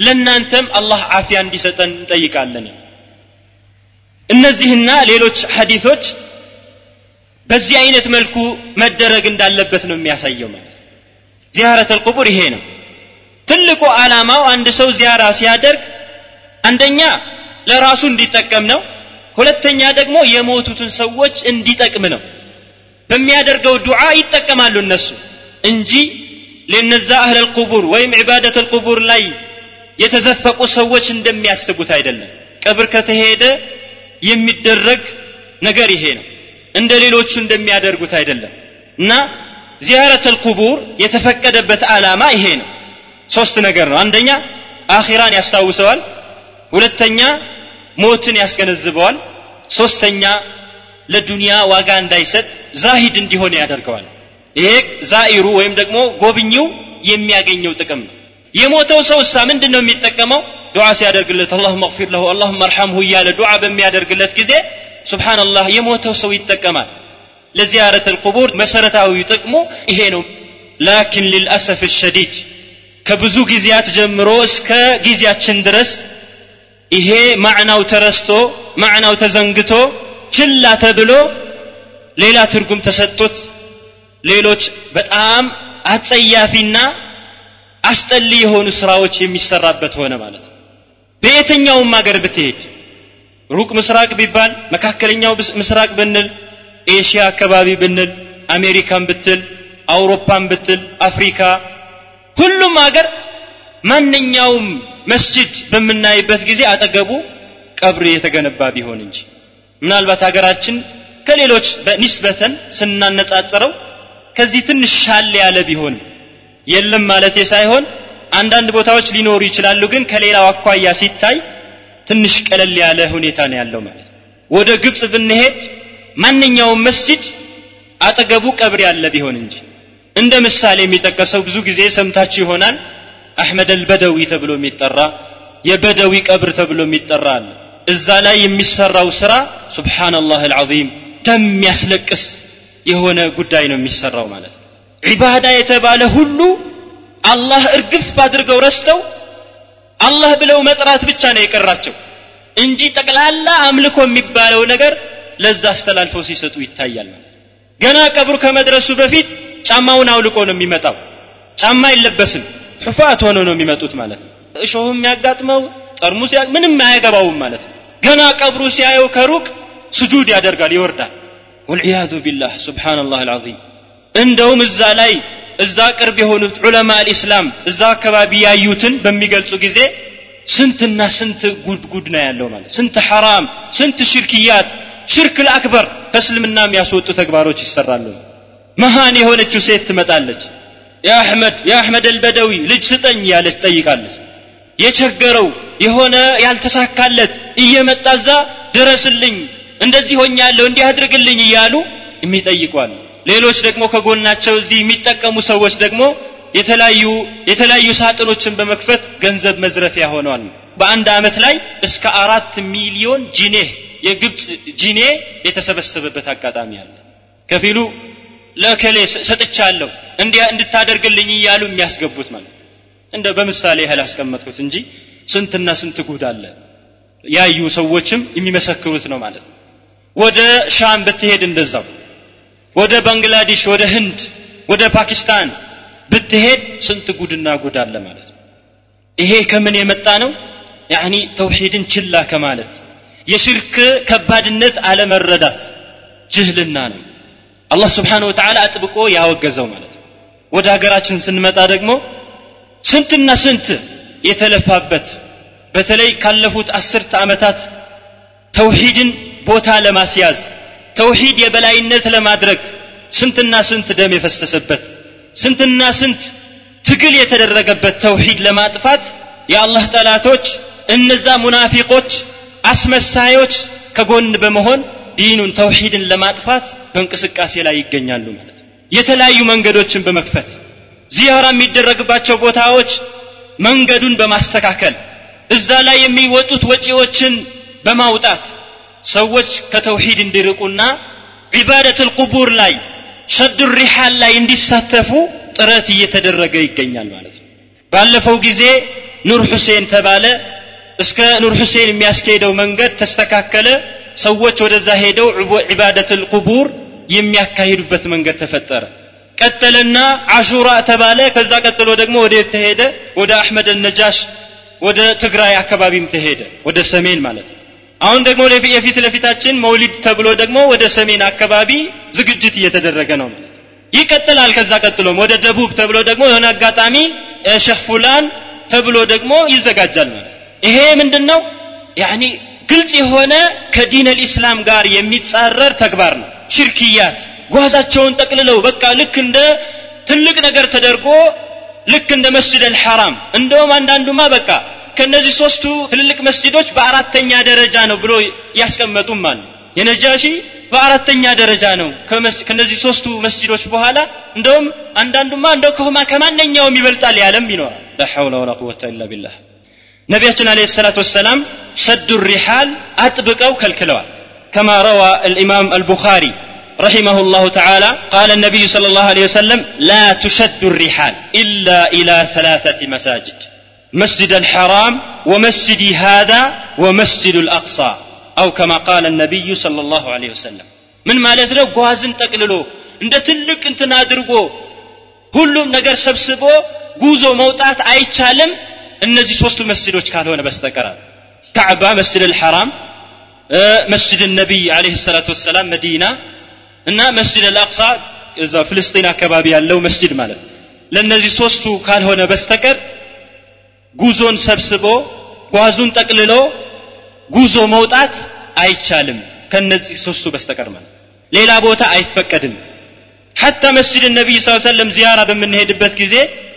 ለእናንተም አላህ አፊያ እንዲሰጠን እንጠይቃለን። እነዚህና ሌሎች ሐዲቶች በዚህ አይነት መልኩ መደረግ እንዳለበት ነው የሚያሳየው ማለት ዚያረት አልቁቡር ይሄ ነው። ትልቁ ዓላማው አንድ ሰው ዚያራ ሲያደርግ አንደኛ ለራሱ እንዲጠቀም ነው ሁለተኛ ደግሞ የሞቱትን ሰዎች እንዲጠቅም ነው በሚያደርገው ዱዓ ይጠቀማሉ እነሱ እንጂ ለነዛ አህለ ልቁቡር ወይም ዒባደት ልቁቡር ላይ የተዘፈቁ ሰዎች እንደሚያስቡት አይደለም። ቀብር ከተሄደ የሚደረግ ነገር ይሄ ነው። እንደ ሌሎቹ እንደሚያደርጉት አይደለም። እና ዚያረት አልቁቡር የተፈቀደበት ዓላማ ይሄ ነው። ሶስት ነገር ነው። አንደኛ አኺራን ያስታውሰዋል። ሁለተኛ ሞትን ያስገነዝበዋል። ሶስተኛ ለዱንያ ዋጋ እንዳይሰጥ ዛሂድ እንዲሆን ያደርገዋል። ይሄ ዛኢሩ ወይም ደግሞ ጎብኚው የሚያገኘው ጥቅም ነው። የሞተው ሰው እሳ ምንድን ነው የሚጠቀመው? ዱዓ ሲያደርግለት አላሁመ እግፊር ለሁ አላሁመ አርሐምሁ እያለ ዱዓ በሚያደርግለት ጊዜ ሱብሓንላህ የሞተው ሰው ይጠቀማል። ለዚያረት አልቁቡር መሰረታዊ ጥቅሙ ይሄ ነው። ላኪን ሊልአሰፍ ሸዲድ ከብዙ ጊዜያት ጀምሮ እስከ ጊዜያችን ድረስ ይሄ ማዕናው ተረስቶ ማዕናው ተዘንግቶ ችላ ተብሎ ሌላ ትርጉም ተሰጥቶት ሌሎች በጣም አጸያፊና አስጠሊ የሆኑ ስራዎች የሚሰራበት ሆነ ማለት ነው። በየትኛውም ሀገር ብትሄድ ሩቅ ምስራቅ ቢባል መካከለኛው ምስራቅ ብንል ኤሽያ አካባቢ ብንል አሜሪካን ብትል አውሮፓን ብትል አፍሪካ ሁሉም ሀገር ማንኛውም መስጅድ በምናይበት ጊዜ አጠገቡ ቀብር የተገነባ ቢሆን እንጂ ምናልባት ሀገራችን ከሌሎች በኒስበተን ስናነጻጽረው ከዚህ ትንሽ ሻል ያለ ቢሆንም የለም ማለቴ ሳይሆን አንዳንድ ቦታዎች ሊኖሩ ይችላሉ ግን ከሌላው አኳያ ሲታይ ትንሽ ቀለል ያለ ሁኔታ ነው ያለው ማለት ወደ ግብፅ ብንሄድ ማንኛውም መስጅድ አጠገቡ ቀብር ያለ ቢሆን እንጂ። እንደ ምሳሌ የሚጠቀሰው ብዙ ጊዜ ሰምታችሁ ይሆናል አሕመድ አልበደዊ ተብሎ የሚጠራ የበደዊ ቀብር ተብሎ የሚጠራ አለ እዛ ላይ የሚሰራው ስራ ሱብሓነላህ አልዓዚም ደም የሚያስለቅስ የሆነ ጉዳይ ነው የሚሰራው ማለት ነው። ዒባዳ የተባለ ሁሉ አላህ እርግፍ አድርገው ረስተው አላህ ብለው መጥራት ብቻ ነው የቀራቸው እንጂ ጠቅላላ አምልኮ የሚባለው ነገር ለዛ አስተላልፈው ሲሰጡ ይታያል ማለት ነው። ገና ቀብሩ ከመድረሱ በፊት ጫማውን አውልቆ ነው የሚመጣው። ጫማ አይለበስም። ሑፋት ሆኖ ነው የሚመጡት ማለት ነው። እሾህ የሚያጋጥመው ጠርሙስ ምንም አያገባውም ማለት ነው ገና ቀብሩ ሲያየው ከሩቅ ስጁድ ያደርጋል ይወርዳል። ወልዕያዙ ቢላህ ስብሓንላህ አልዓዚም። እንደውም እዛ ላይ እዛ ቅርብ የሆኑት ዑለማ አልኢስላም እዛ አካባቢ ያዩትን በሚገልጹ ጊዜ ስንትና ስንት ጉድ ጉድ ነው ያለው ማለት ስንት ሐራም ስንት ሽርክያት ሽርክ ልአክበር ከእስልምና የሚያስወጡ ተግባሮች ይሰራሉ። መሃን የሆነችው ሴት ትመጣለች። የአሕመድ የአሕመድ አልበደዊ ልጅ ስጠኝ ያለች ጠይቃለች የቸገረው የሆነ ያልተሳካለት እየመጣ እዛ ድረስልኝ እንደዚህ ሆኛለሁ እንዲህ አድርግልኝ እያሉ የሚጠይቋል። ሌሎች ደግሞ ከጎናቸው እዚህ የሚጠቀሙ ሰዎች ደግሞ የተለያዩ የተለያዩ ሳጥኖችን በመክፈት ገንዘብ መዝረፊያ ሆነዋል በአንድ ዓመት ላይ እስከ አራት ሚሊዮን ጂኔ የግብፅ ጂኔ የተሰበሰበበት አጋጣሚ አለ። ከፊሉ ለእከሌ ሰጥቻለሁ እንዲያ እንድታደርግልኝ እያሉ የሚያስገቡት ማለት እንደ በምሳሌ ያህል አስቀመጥኩት እንጂ ስንትና ስንት ጉድ አለ? ያዩ ሰዎችም የሚመሰክሩት ነው ማለት ነው። ወደ ሻም ብትሄድ እንደዛው። ወደ ባንግላዴሽ ወደ ህንድ ወደ ፓኪስታን ብትሄድ ስንት ጉድና ጉድ አለ ማለት ነው። ይሄ ከምን የመጣ ነው? ያኒ ተውሂድን ችላ ከማለት የሽርክ ከባድነት አለመረዳት ጅህልና ነው። አላህ ስብሓን ወተዓላ አጥብቆ ያወገዘው ማለት ነው። ወደ ሀገራችን ስንመጣ ደግሞ ስንትና ስንት የተለፋበት በተለይ ካለፉት አስርተ ዓመታት ተውሂድን ቦታ ለማስያዝ ተውሂድ የበላይነት ለማድረግ ስንትና ስንት ደም የፈሰሰበት ስንትና ስንት ትግል የተደረገበት ተውሂድ ለማጥፋት የአላህ ጠላቶች እነዛ ሙናፊቆች አስመሳዮች ከጎን በመሆን ዲኑን ተውሂድን ለማጥፋት በእንቅስቃሴ ላይ ይገኛሉ ማለት የተለያዩ መንገዶችን በመክፈት ዚያራ የሚደረግባቸው ቦታዎች መንገዱን በማስተካከል እዛ ላይ የሚወጡት ወጪዎችን በማውጣት ሰዎች ከተውሂድ እንዲርቁና ዒባደት ልቁቡር ላይ ሸዱ ሪሓል ላይ እንዲሳተፉ ጥረት እየተደረገ ይገኛል ማለት ነው። ባለፈው ጊዜ ኑር ሁሴን ተባለ። እስከ ኑር ሁሴን የሚያስኬደው መንገድ ተስተካከለ። ሰዎች ወደዛ ሄደው ዒባደት ልቁቡር የሚያካሂዱበት መንገድ ተፈጠረ ቀጠለና አሹራ ተባለ። ከዛ ቀጥሎ ደግሞ ወደ ተሄደ? ወደ አሕመድ ነጃሽ ወደ ትግራይ አካባቢም ተሄደ። ወደ ሰሜን ማለት ነው። አሁን ደግሞ የፊት ለፊታችን መውሊድ ተብሎ ደግሞ ወደ ሰሜን አካባቢ ዝግጅት እየተደረገ ነው ማለት ይቀጥላል። ከዛ ቀጥሎም ወደ ደቡብ ተብሎ ደግሞ የሆነ አጋጣሚ ሸህ ፉላን ተብሎ ደግሞ ይዘጋጃል ማለት ይሄ ምንድን ነው ያኒ ግልጽ የሆነ ከዲን አልኢስላም ጋር የሚጻረር ተግባር ነው። ሽርክያት ጓዛቸውን ጠቅልለው በቃ ልክ እንደ ትልቅ ነገር ተደርጎ ልክ እንደ መስጅድ አልሐራም እንደውም አንዳንዱማ በቃ ከነዚህ ሶስቱ ትልልቅ መስጅዶች በአራተኛ ደረጃ ነው ብሎ ያስቀመጡም አሉ የነጃሺ በአራተኛ ደረጃ ነው ከነዚህ ሶስቱ መስጅዶች በኋላ እንደውም አንዳንዱማ እንደው ከሁማ ከማንኛውም ይበልጣል ያለም ይኖራል ላ ሐውለ ወላ ቁወተ ኢላ ቢላህ ነቢያችን አለ ሰላት ወሰላም ሸዱ ሪሓል አጥብቀው ከልክለዋል كما روى الإمام البخاري رحمه الله تعالى قال النبي صلى الله عليه وسلم لا تشد الرحال إلا إلى ثلاثة مساجد مسجد الحرام ومسجدي هذا ومسجد الأقصى أو كما قال النبي صلى الله عليه وسلم من ማለት ነው ጓዝን ጠቅልሎ እንደ ትልቅ እንትን አድርጎ ሁሉም ነገር ሰብስቦ ጉዞ መውጣት አይቻልም እነዚህ ሶስቱ መስጅዶች ካልሆነ በስተቀር ካዕባ መስጅድ አልሐራም መስጅድ ነቢይ አለህ ሰላት ወሰላም መዲና እና መስጅድ አልአቅሳ እዛ ፍልስጢን አካባቢ ያለው መስጅድ ማለት ለእነዚህ ሶስቱ ካልሆነ በስተቀር ጉዞን ሰብስቦ ጓዙን ጠቅልሎ ጉዞ መውጣት አይቻልም። ከነዚህ ሶስቱ በስተቀር ማለት ሌላ ቦታ አይፈቀድም። ሐታ መስጅድ ነቢይ ስ ሰለም ዚያራ በምንሄድበት ጊዜ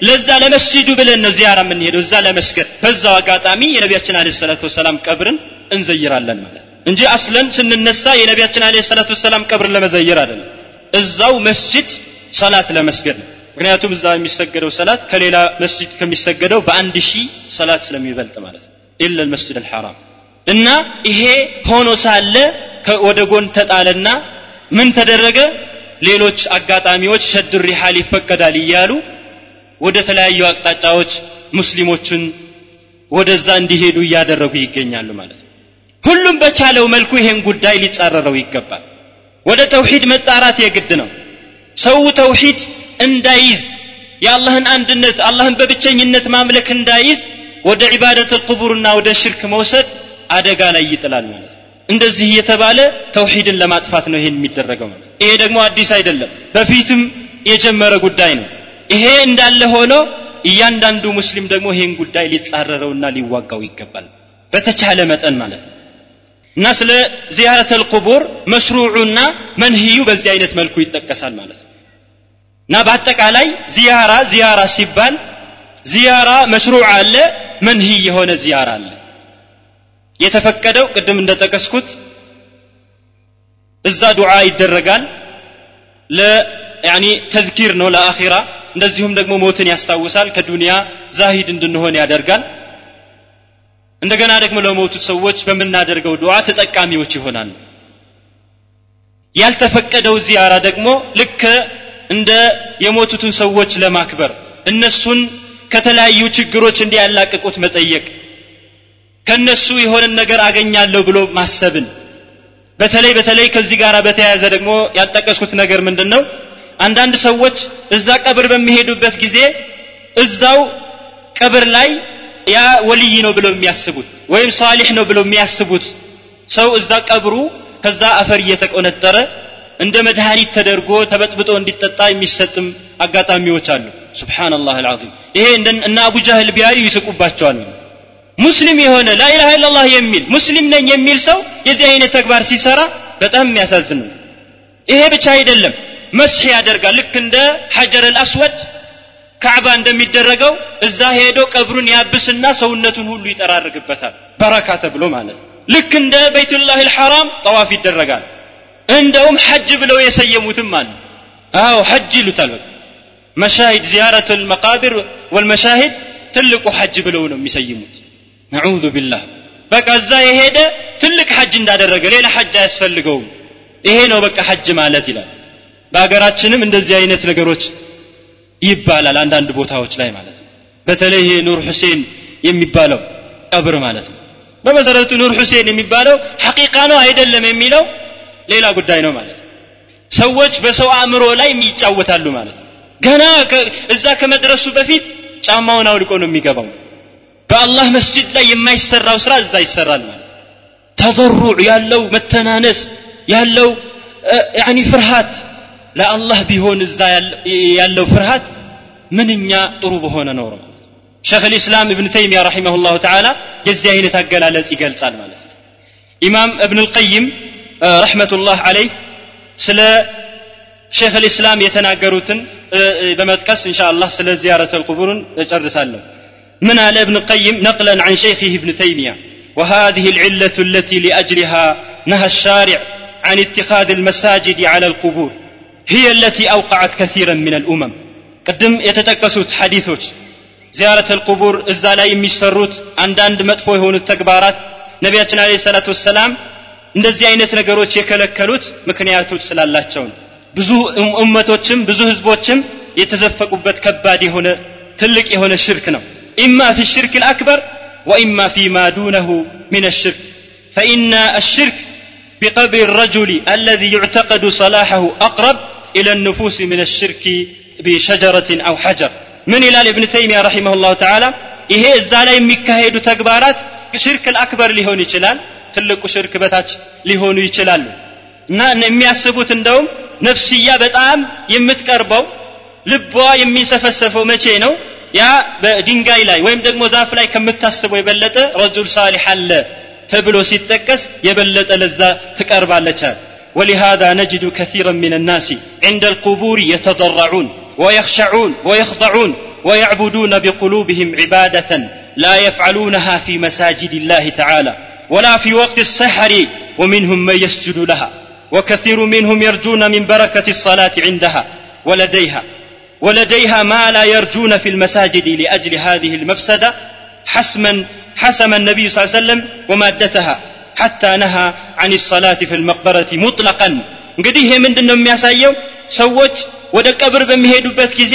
ለዛ ለመስጅዱ ብለን ነው ዚያራ የምንሄደው። እዛ ለመስገድ በዛው አጋጣሚ የነቢያችን አለ ሰላት ወሰላም ቀብርን እንዘይራለን ማለት እንጂ አስለን ስንነሳ የነቢያችን አለ ሰላት ወሰላም ቀብርን ለመዘየር አይደለም። እዛው መስጅድ ሰላት ለመስገድ ነው። ምክንያቱም እዛ የሚሰገደው ሰላት ከሌላ መስጅድ ከሚሰገደው በአንድ ሺህ ሰላት ስለሚበልጥ ማለት ነው። ኢለ ልመስጅድ አልሐራም። እና ይሄ ሆኖ ሳለ ወደ ጎን ተጣለና ምን ተደረገ? ሌሎች አጋጣሚዎች ሸድ ሪሓል ይፈቀዳል እያሉ ወደ ተለያዩ አቅጣጫዎች ሙስሊሞችን ወደዛ እንዲሄዱ እያደረጉ ይገኛሉ ማለት ነው ሁሉም በቻለው መልኩ ይሄን ጉዳይ ሊጻረረው ይገባል። ወደ ተውሂድ መጣራት የግድ ነው። ሰው ተውሂድ እንዳይዝ የአላህን አንድነት አላህን በብቸኝነት ማምለክ እንዳይዝ ወደ ዒባደት ልቁቡርና ወደ ሽርክ መውሰድ አደጋ ላይ ይጥላል ማለት እንደዚህ እየተባለ ተውሂድን ለማጥፋት ነው ይሄን የሚደረገው ይሄ ደግሞ አዲስ አይደለም በፊትም የጀመረ ጉዳይ ነው። ይሄ እንዳለ ሆኖ እያንዳንዱ ሙስሊም ደግሞ ይሄን ጉዳይ ሊጻረረውና ሊዋጋው ይገባል። በተቻለ መጠን ማለት ነው እና ስለ ዚያረት አልቁቡር መሽሩዑና መንህዩ በዚህ አይነት መልኩ ይጠቀሳል ማለት ነው። እና በአጠቃላይ ዚያራ ዚያራ ሲባል ዚያራ መሽሩዕ አለ መንህይ የሆነ ዚያራ አለ። የተፈቀደው ቅድም እንደጠቀስኩት እዛ ዱዓ ይደረጋል ተዝኪር ነው ለአኺራ። እንደዚሁም ደግሞ ሞትን ያስታውሳል ከዱንያ ዛሂድ እንድንሆን ያደርጋል እንደገና ደግሞ ለሞቱት ሰዎች በምናደርገው ዱዓ ተጠቃሚዎች ይሆናሉ። ያልተፈቀደው ዚያራ ደግሞ ልክ እንደ የሞቱትን ሰዎች ለማክበር እነሱን ከተለያዩ ችግሮች እንዲያላቅቁት መጠየቅ ከነሱ የሆነን ነገር አገኛለሁ ብሎ ማሰብን። በተለይ በተለይ ከዚህ ጋር በተያያዘ ደግሞ ያልጠቀስኩት ነገር ምንድን ነው አንዳንድ ሰዎች እዛ ቀብር በሚሄዱበት ጊዜ እዛው ቀብር ላይ ያ ወልይ ነው ብለው የሚያስቡት ወይም ሳሊሕ ነው ብለው የሚያስቡት ሰው እዛ ቀብሩ ከዛ አፈር እየተቆነጠረ እንደ መድኃኒት ተደርጎ ተበጥብጦ እንዲጠጣ የሚሰጥም አጋጣሚዎች አሉ። ስብሓንላህ አልዓዚም። ይሄ እና አቡ ጃህል ቢያዩ ይስቁባቸዋል። ሙስሊም የሆነ ላኢላሃ ኢላላህ የሚል ሙስሊም ነኝ የሚል ሰው የዚህ አይነት ተግባር ሲሰራ በጣም የሚያሳዝን ነው። ይሄ ብቻ አይደለም። መስሕ ያደርጋል። ልክ እንደ ሐጀር አልአስወድ ካዕባ እንደሚደረገው እዛ ሄዶ ቀብሩን ያብስና ሰውነቱን ሁሉ ይጠራርግበታል። በረካ ተብሎ ማለት ነው። ልክ እንደ በይቱላህ ልሐራም ጠዋፍ ይደረጋል። እንደውም ሐጅ ብለው የሰየሙትም አሉ። አዎ ሐጅ ይሉታል በቃ። መሻሂድ ዚያረት ልመቃብር ወልመሻሂድ ትልቁ ሐጅ ብለው ነው የሚሰይሙት። ነዑዙ ቢላህ። በቃ እዛ የሄደ ትልቅ ሐጅ እንዳደረገ ሌላ ሐጅ አያስፈልገውም። ይሄ ነው በቃ ሐጅ ማለት ይላል። በሀገራችንም እንደዚህ አይነት ነገሮች ይባላል አንዳንድ ቦታዎች ላይ ማለት ነው። በተለይ ይሄ ኑር ሁሴን የሚባለው ቀብር ማለት ነው። በመሰረቱ ኑር ሁሴን የሚባለው ሐቂቃ ነው አይደለም የሚለው ሌላ ጉዳይ ነው ማለት ነው። ሰዎች በሰው አእምሮ ላይ ይጫወታሉ ማለት ነው። ገና እዛ ከመድረሱ በፊት ጫማውን አውልቆ ነው የሚገባው። በአላህ መስጅድ ላይ የማይሰራው ስራ እዛ ይሰራል ማለት ተضሩዕ ያለው መተናነስ ያለው ፍርሃት ለአላህ ቢሆን እዛ ያለው ፍርሃት ምንኛ ጥሩ በሆነ ኖሮ ማለት ሸክ ልእስላም እብን ተይሚያ ረሒመሁ ላሁ ተዓላ የዚህ አይነት አገላለጽ ይገልጻል ማለት ነው ኢማም እብን ልቀይም ረሕመቱላህ አለይህ ስለ ሼክ ልእስላም የተናገሩትን በመጥቀስ እንሻ አላህ ስለ ዚያረት ልቁቡርን እጨርሳለሁ من على ابن القيم نقلا عن شيخه ابن تيمية وهذه العلة التي لأجلها نهى الشارع عن اتخاذ المساجد على القبور هي التي أوقعت كثيرا من الأمم ቅድም የተጠቀሱት ሐዲቶች ዚያረት ልቁቡር እዛ ላይ የሚሰሩት አንዳንድ መጥፎ የሆኑት ተግባራት ነቢያችን አለ ሰላት ወሰላም እንደዚህ አይነት ነገሮች የከለከሉት ምክንያቶች ስላላቸው ብዙ እመቶችም ብዙ ህዝቦችም የተዘፈቁበት ከባድ የሆነ ትልቅ የሆነ ሽርክ ነው ኢማ ፊ ሽርክ ልአክበር ወኢማ ፊ ማ ዱነሁ ምን ሽርክ ፈኢና አሽርክ بقبر الرجل الذي يعتقد صلاحه أقرب إلى النفوس من الشرك بشجرة أو حجر من إلى ابن تيمية رحمه الله تعالى ይሄ እዛ ላይ የሚካሄዱ ተግባራት ሽርክ አክበር ሊሆን ይችላል ትልቁ ሽርክ በታች ሊሆኑ ይችላሉ እና የሚያስቡት እንደውም ነፍስያ በጣም የምትቀርበው ልቧ የሚንሰፈሰፈው መቼ ነው ያ በድንጋይ ላይ ወይም ደግሞ ዛፍ ላይ ከምታስበው የበለጠ ረጁል ሳሊሕ አለ ተብሎ ሲጠቀስ የበለጠ ለዛ ትቀርባለች ولهذا نجد كثيرا من الناس عند القبور يتضرعون ويخشعون ويخضعون ويعبدون بقلوبهم عبادة لا يفعلونها في مساجد الله تعالى ولا في وقت السحر ومنهم من يسجد لها وكثير منهم يرجون من بركة الصلاة عندها ولديها ولديها ما لا يرجون في المساجد لأجل هذه المفسدة حسما حسم النبي صلى الله عليه وسلم ومادتها حتى نهى عن الصلاة في المقبرة مطلقا እንግዲህ ይሄ ምንድን ነው የሚያሳየው ሰዎች ወደ ቀብር በሚሄዱበት ጊዜ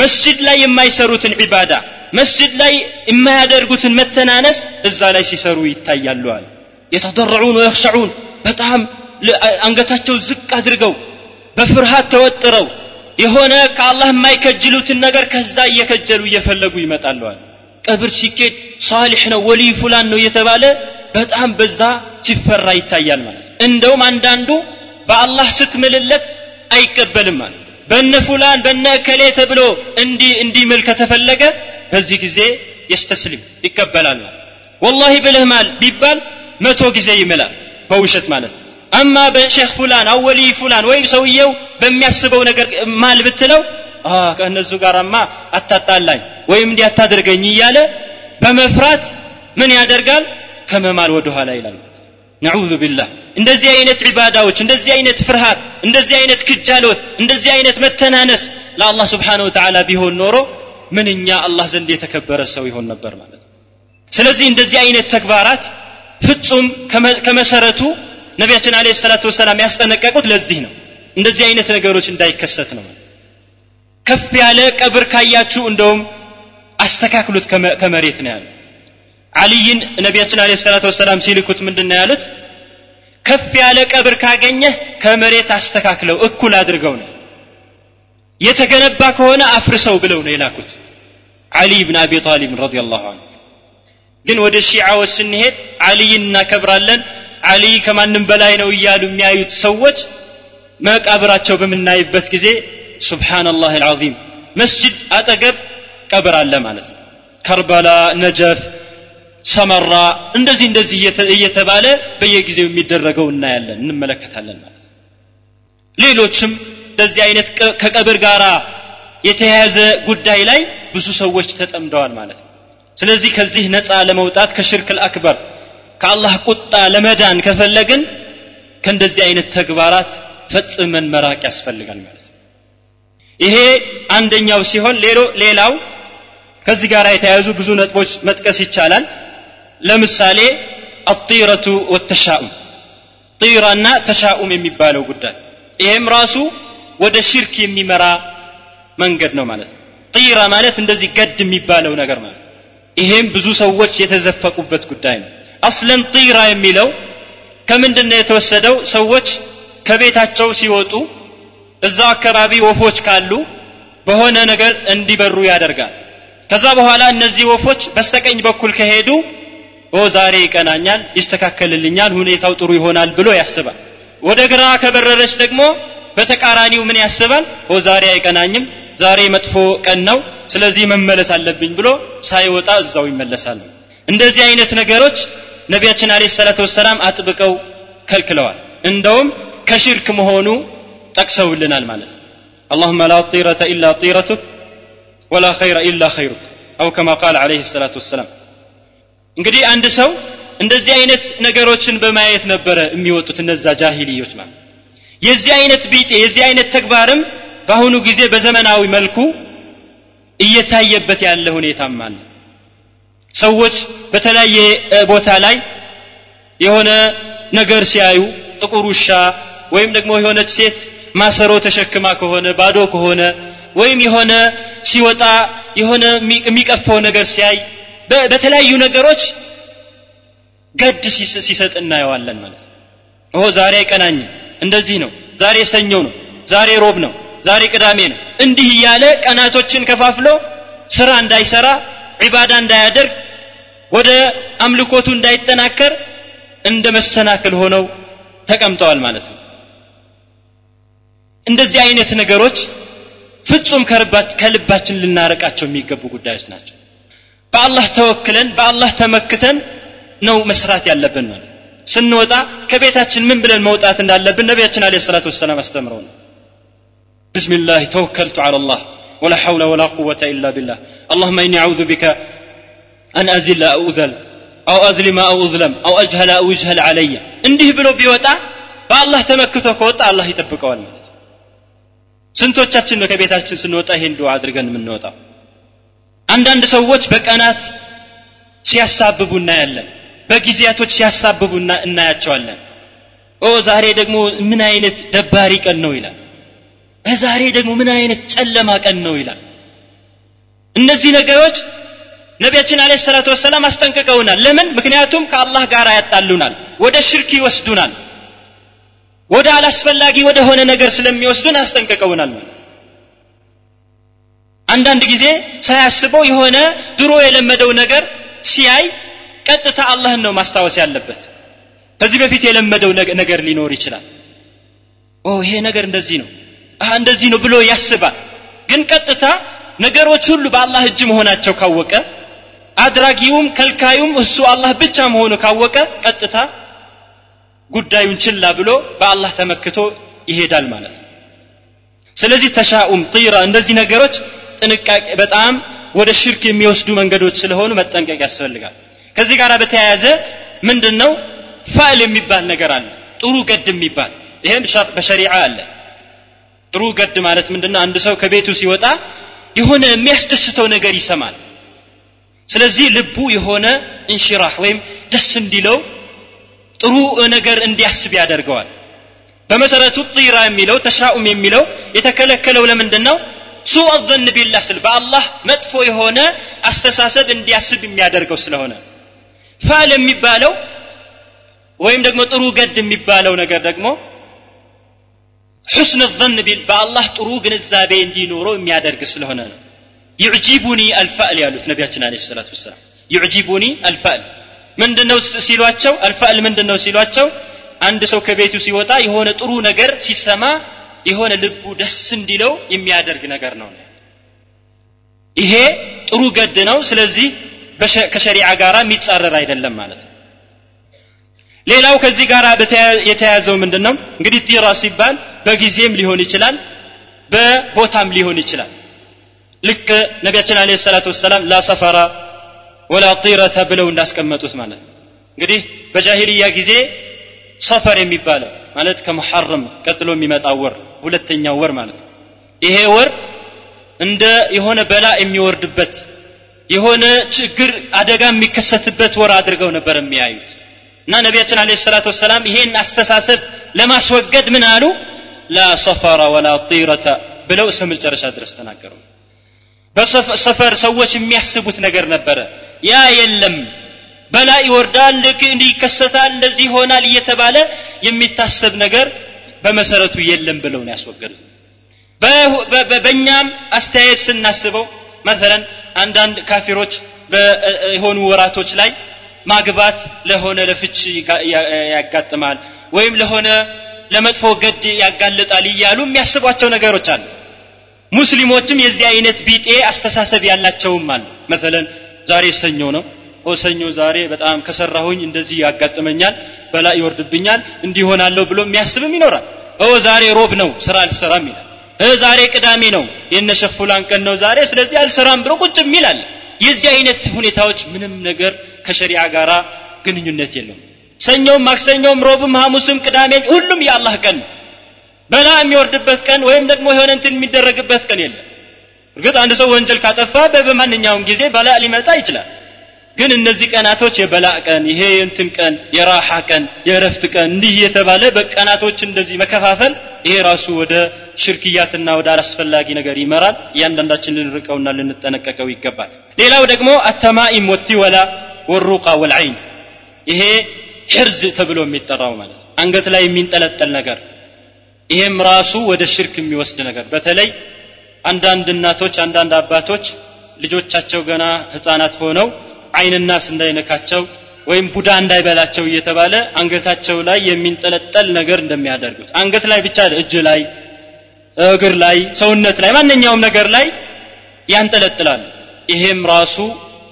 መስጅድ ላይ የማይሰሩትን ዒባዳ መስጅድ ላይ የማያደርጉትን መተናነስ እዛ ላይ ሲሰሩ ይታያሉ አለ የተደረዑን ወየክሸዑን በጣም አንገታቸው ዝቅ አድርገው በፍርሃት ተወጥረው የሆነ ከአላህ የማይከጅሉትን ነገር ከዛ እየከጀሉ እየፈለጉ ይመጣለዋል ቀብር ሲኬድ ሳሊሕ ነው ወልይ ፉላን ነው እየተባለ በጣም በዛ ሲፈራ ይታያል ማለት እንደውም አንዳንዱ በአላህ ስትምልለት አይቀበልም ማለት በነ ፉላን በነ እከሌ ተብሎ እንዲህ እንዲምል ከተፈለገ በዚህ ጊዜ የስተስሊም ይቀበላል ማለት ወላሂ ብልህ ማል ቢባል መቶ ጊዜ ይምላል በውሸት ማለት ነው። አማ በሼክ ፉላን አወሊ ፉላን ወይም ሰውየው በሚያስበው ነገር ማል ብትለው ከእነሱ ጋራማ አታጣላኝ ወይም እንዲህ አታድርገኝ እያለ በመፍራት ምን ያደርጋል ከመማል ወደ ኋላ ይላል ነዑዙ ቢላህ። እንደዚህ አይነት ዒባዳዎች እንደዚህ አይነት ፍርሃት እንደዚህ አይነት ክጃሎት እንደዚህ አይነት መተናነስ ለአላህ ስብሓን ወተዓላ ቢሆን ኖሮ ምንኛ አላህ ዘንድ የተከበረ ሰው ይሆን ነበር ማለት ነው። ስለዚህ እንደዚህ አይነት ተግባራት ፍጹም ከመሰረቱ ነቢያችን አለ ሰላቱ ወሰላም ያስጠነቀቁት ለዚህ ነው። እንደዚህ አይነት ነገሮች እንዳይከሰት ነው ከፍ ያለ ቀብር ካያችሁ እንደውም አስተካክሉት ከመሬት ነው ያሉ አልይን ነቢያችን አለ ሰላቱ ወሰላም ሲልኩት ምንድን ያሉት? ከፍ ያለ ቀብር ካገኘህ ከመሬት አስተካክለው እኩል አድርገው ነው። የተገነባ ከሆነ አፍርሰው ብለው ነው የላኩት። አሊ ብን አቢ ጣሊብ ረዲ አንሁ ግን ወደ ሺዓዎች ስንሄድ አልይን እናከብራለን አሊ ከማንም በላይ ነው እያሉ የሚያዩት ሰዎች መቃብራቸው በምናይበት ጊዜ ሱብሓነላህ አልዓዚም መስጅድ አጠገብ ቀብር አለ ማለት ነው። ከርበላ ነጀፍ ሰመራ እንደዚህ እንደዚህ እየተባለ በየጊዜው የሚደረገው እናያለን እንመለከታለን ማለት ነው። ሌሎችም እንደዚህ አይነት ከቀብር ጋር የተያያዘ ጉዳይ ላይ ብዙ ሰዎች ተጠምደዋል ማለት ነው። ስለዚህ ከዚህ ነፃ ለመውጣት ከሽርክ አክበር ከአላህ ቁጣ ለመዳን ከፈለግን ከእንደዚህ አይነት ተግባራት ፈጽመን መራቅ ያስፈልጋል ማለት ነው። ይሄ አንደኛው ሲሆን ሌላው ከዚህ ጋር የተያያዙ ብዙ ነጥቦች መጥቀስ ይቻላል ለምሳሌ አጢረቱ ወተሻኡም ጢራና ተሻኡም የሚባለው ጉዳይ። ይሄም ራሱ ወደ ሽርክ የሚመራ መንገድ ነው ማለት ነው። ጢራ ማለት እንደዚህ ገድ የሚባለው ነገር ማለት ይሄም ብዙ ሰዎች የተዘፈቁበት ጉዳይ ነው። አስለን ጢራ የሚለው ከምንድን ነው የተወሰደው? ሰዎች ከቤታቸው ሲወጡ እዛው አካባቢ ወፎች ካሉ በሆነ ነገር እንዲበሩ ያደርጋል። ከዛ በኋላ እነዚህ ወፎች በስተቀኝ በኩል ከሄዱ ዛሬ ይቀናኛል ይስተካከልልኛል ሁኔታው ጥሩ ይሆናል ብሎ ያስባል ወደ ግራ ከበረረች ደግሞ በተቃራኒው ምን ያስባል ኦ ዛሬ አይቀናኝም ዛሬ መጥፎ ቀን ነው ስለዚህ መመለስ አለብኝ ብሎ ሳይወጣ እዛው ይመለሳል እንደዚህ አይነት ነገሮች ነቢያችን አለ ሰላት ወሰላም አጥብቀው ከልክለዋል እንደውም ከሽርክ መሆኑ ጠቅሰውልናል ማለት ነው اللهم لا طيرة إلا طيرتك ولا خير إلا خيرك أو كما قال عليه الصلاة والسلام እንግዲህ አንድ ሰው እንደዚህ አይነት ነገሮችን በማየት ነበረ የሚወጡት እነዛ ጃሂልዮች ማለት የዚህ አይነት ቢጤ የዚህ አይነት ተግባርም በአሁኑ ጊዜ በዘመናዊ መልኩ እየታየበት ያለ ሁኔታም አለ። ሰዎች በተለያየ ቦታ ላይ የሆነ ነገር ሲያዩ ጥቁር ውሻ ወይም ደግሞ የሆነች ሴት ማሰሮ ተሸክማ ከሆነ ባዶ ከሆነ ወይም የሆነ ሲወጣ የሆነ የሚቀፈው ነገር ሲያይ በተለያዩ ነገሮች ገድ ሲሰጥ እናየዋለን ማለት ነው። ኦ ዛሬ አይቀናኝም። እንደዚህ ነው። ዛሬ ሰኞ ነው። ዛሬ ሮብ ነው። ዛሬ ቅዳሜ ነው። እንዲህ እያለ ቀናቶችን ከፋፍሎ ስራ እንዳይሰራ ዒባዳ እንዳያደርግ ወደ አምልኮቱ እንዳይጠናከር እንደ መሰናክል ሆነው ተቀምጠዋል ማለት ነው። እንደዚህ አይነት ነገሮች ፍጹም ከልባችን ልናረቃቸው የሚገቡ ጉዳዮች ናቸው በአላህ ተወክለን በአላህ ተመክተን ነው መስራት ያለብን ማለት ስንወጣ ከቤታችን ምን ብለን መውጣት እንዳለብን ነቢያችን አለ ሰላት ወሰላም አስተምረው ነው بسم الله توكلت على الله ولا حول ولا قوة إلا بالله اللهم إني أعوذ بك أن أزل أو أذل أو أظلم أو أظلم أو أجهل أو يجهل علي እንዲህ ብሎ ቢወጣ በአላህ ተመክቶ ከወጣ አላህ ይጠብቀዋል ማለት ስንቶቻችን ነው ከቤታችን ስንወጣ ይሄን ዱዓ አድርገን የምንወጣው አንዳንድ ሰዎች በቀናት ሲያሳብቡ እናያለን በጊዜያቶች ሲያሳብቡ እናያቸዋለን። ኦ ዛሬ ደግሞ ምን አይነት ደባሪ ቀን ነው ይላል። ዛሬ ደግሞ ምን አይነት ጨለማ ቀን ነው ይላል። እነዚህ ነገሮች ነቢያችን አለ ሰላቱ ወሰላም አስጠንቅቀውናል። ለምን? ምክንያቱም ከአላህ ጋር ያጣሉናል ወደ ሽርክ ይወስዱናል ወደ አላስፈላጊ ወደ ሆነ ነገር ስለሚወስዱን አስጠንቅቀውናል ማለት አንዳንድ ጊዜ ሳያስበው የሆነ ድሮ የለመደው ነገር ሲያይ ቀጥታ አላህን ነው ማስታወስ ያለበት። ከዚህ በፊት የለመደው ነገር ሊኖር ይችላል። ኦ ይሄ ነገር እንደዚህ ነው እንደዚህ ነው ብሎ ያስባል። ግን ቀጥታ ነገሮች ሁሉ በአላህ እጅ መሆናቸው ካወቀ አድራጊውም ከልካዩም እሱ አላህ ብቻ መሆኑ ካወቀ ቀጥታ ጉዳዩን ችላ ብሎ በአላህ ተመክቶ ይሄዳል ማለት ነው። ስለዚህ ተሻኡም ጢራ እንደዚህ ነገሮች ጥንቃቄ በጣም ወደ ሽርክ የሚወስዱ መንገዶች ስለሆኑ መጠንቀቅ ያስፈልጋል። ከዚህ ጋር በተያያዘ ምንድን ነው ፋዕል የሚባል ነገር አለ። ጥሩ ገድ የሚባል ይሄም በሸሪዓ አለ። ጥሩ ገድ ማለት ምንድነው? አንድ ሰው ከቤቱ ሲወጣ የሆነ የሚያስደስተው ነገር ይሰማል። ስለዚህ ልቡ የሆነ እንሽራህ ወይም ደስ እንዲለው ጥሩ ነገር እንዲያስብ ያደርገዋል። በመሰረቱ ጢራ የሚለው ተሻኡም የሚለው የተከለከለው ለምንድን ነው ሱء ዘን ቢላህ ስል በአላህ መጥፎ የሆነ አስተሳሰብ እንዲያስብ የሚያደርገው ስለሆነ ፋል የሚባለው ወይም ደግሞ ጥሩ ገድ የሚባለው ነገር ደግሞ ሑስን ዘን ቢል በአላህ ጥሩ ግንዛቤ እንዲኖረው የሚያደርግ ስለሆነ ነው። ዩዕጂቡኒ አልፋዕል ያሉት ነቢያችን አለ ሰላት ወሰላም ዩዕጂቡኒ አልፋዕል ምንድነው ሲሏቸው? አልፋዕል ምንድነው ሲሏቸው? አንድ ሰው ከቤቱ ሲወጣ የሆነ ጥሩ ነገር ሲሰማ የሆነ ልቡ ደስ እንዲለው የሚያደርግ ነገር ነው። ይሄ ጥሩ ገድ ነው። ስለዚህ ከሸሪዓ ጋር የሚጻረር አይደለም ማለት ነው። ሌላው ከዚህ ጋር የተያያዘው ምንድን ነው እንግዲህ ጢራ ሲባል በጊዜም ሊሆን ይችላል በቦታም ሊሆን ይችላል። ልክ ነቢያችን አለ ሰላት ወሰላም ላ ሰፈራ ወላ ጢረተ ብለው እንዳስቀመጡት ማለት ነው። እንግዲህ በጃሂልያ ጊዜ ሰፈር የሚባለው ማለት ከሙሐረም ቀጥሎ የሚመጣ ወር ሁለተኛው ወር ማለት ነው። ይሄ ወር እንደ የሆነ በላ የሚወርድበት የሆነ ችግር አደጋ የሚከሰትበት ወር አድርገው ነበር የሚያዩት። እና ነቢያችን አለ ሰላት ወሰላም ይሄን አስተሳሰብ ለማስወገድ ምን አሉ? ላ ሰፈረ ወላ ጢረተ ብለው እስከ መጨረሻ ድረስ ተናገሩ። በሰፈር ሰዎች የሚያስቡት ነገር ነበረ። ያ የለም በላ ይወርዳል ልክ እንዲህ ይከሰታል እንደዚህ ይሆናል እየተባለ የሚታሰብ ነገር በመሰረቱ የለም ብለው ነው ያስወገዱት። በእኛም አስተያየት ስናስበው መሰለን አንዳንድ ካፊሮች የሆኑ ወራቶች ላይ ማግባት ለሆነ ለፍች ያጋጥማል ወይም ለሆነ ለመጥፎ ገድ ያጋልጣል እያሉ የሚያስቧቸው ነገሮች አሉ። ሙስሊሞችም የዚህ አይነት ቢጤ አስተሳሰብ ያላቸውም አሉ። መሰለን ዛሬ ሰኞ ነው ሰኞ ዛሬ በጣም ከሰራሁኝ እንደዚህ ያጋጥመኛል በላ ይወርድብኛል እንዲሆናለሁ ብሎ የሚያስብም ይኖራል። ኦ ዛሬ ሮብ ነው ስራ አልሰራም ይላል። ዛሬ ቅዳሜ ነው የነሸፉላን ቀን ነው ዛሬ ስለዚህ አልሰራም ብሎ ቁጭ የሚል የዚህ አይነት ሁኔታዎች ምንም ነገር ከሸሪዓ ጋር ግንኙነት የለውም። ሰኞም ማክሰኞም ሮብም ሐሙስም ቅዳሜም ሁሉም የአላህ ቀን በላ የሚወርድበት ቀን ወይም ደግሞ የሆነ እንትን የሚደረግበት ቀን የለም። እርግጥ አንድ ሰው ወንጀል ካጠፋ በማንኛውም ጊዜ በላ ሊመጣ ይችላል ግን እነዚህ ቀናቶች የበላ ቀን ይሄ የእንትን ቀን የራሓ ቀን የእረፍት ቀን እንዲህ የተባለ በቀናቶች እንደዚህ መከፋፈል ይሄ ራሱ ወደ ሽርክያትና ወደ አላስፈላጊ ነገር ይመራል። እያንዳንዳችን ልንርቀውና ልንጠነቀቀው ይገባል። ሌላው ደግሞ አተማኢም ወቲወላ ወሩቃ ወልዐይን ይሄ ሕርዝ ተብሎ የሚጠራው ማለት አንገት ላይ የሚንጠለጠል ነገር። ይሄም ራሱ ወደ ሽርክ የሚወስድ ነገር። በተለይ አንዳንድ እናቶች አንዳንድ አባቶች ልጆቻቸው ገና ህፃናት ሆነው አይንናስ እንዳይነካቸው ወይም ቡዳ እንዳይበላቸው እየተባለ አንገታቸው ላይ የሚንጠለጠል ነገር እንደሚያደርጉት አንገት ላይ ብቻ እጅ ላይ እግር ላይ ሰውነት ላይ ማንኛውም ነገር ላይ ያንጠለጥላሉ። ይሄም ራሱ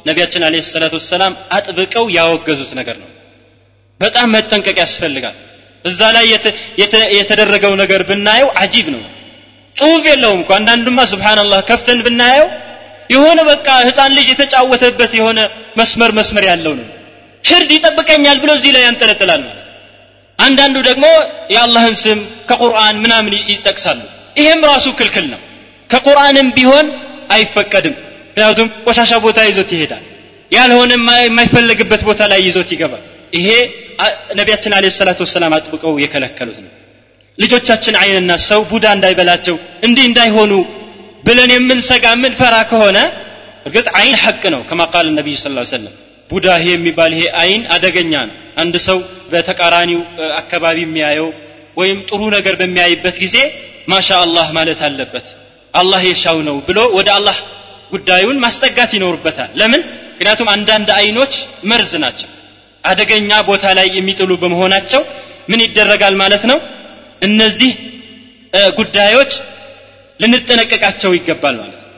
ነቢያችን አለ ሰላት ወሰላም አጥብቀው ያወገዙት ነገር ነው። በጣም መጠንቀቅ ያስፈልጋል። እዛ ላይ የተደረገው ነገር ብናየው አጂብ ነው። ጽሁፍ የለውም እኮ። አንዳንዱማ ስብሓንላህ ከፍተን ብናየው የሆነ በቃ ህፃን ልጅ የተጫወተበት የሆነ መስመር መስመር ያለው ነው። ሕርዝ ይጠብቀኛል ብሎ እዚህ ላይ ያንጠለጥላል አንዳንዱ ደግሞ የአላህን ስም ከቁርአን ምናምን ይጠቅሳሉ። ይሄም ራሱ ክልክል ነው። ከቁርአንም ቢሆን አይፈቀድም። ምክንያቱም ቆሻሻ ቦታ ይዞት ይሄዳል። ያልሆነ የማይፈለግበት ቦታ ላይ ይዞት ይገባል። ይሄ ነቢያችን አለ ሰላት ወሰላም አጥብቀው የከለከሉት ነው። ልጆቻችን አይንና ሰው ቡዳ እንዳይበላቸው እንዲህ እንዳይሆኑ ብለን የምንሰጋ የምንፈራ ከሆነ እርግጥ አይን ሐቅ ነው ከማ ቃል ነቢዩ ስ ሰለም ቡዳ የሚባል ይሄ አይን አደገኛ ነው። አንድ ሰው በተቃራኒው አካባቢ የሚያየው ወይም ጥሩ ነገር በሚያይበት ጊዜ ማሻ አላህ ማለት አለበት። አላህ የሻው ነው ብሎ ወደ አላህ ጉዳዩን ማስጠጋት ይኖርበታል። ለምን? ምክንያቱም አንዳንድ አይኖች መርዝ ናቸው። አደገኛ ቦታ ላይ የሚጥሉ በመሆናቸው ምን ይደረጋል ማለት ነው? እነዚህ ጉዳዮች ልንጠነቀቃቸው ይገባል ማለት ነው።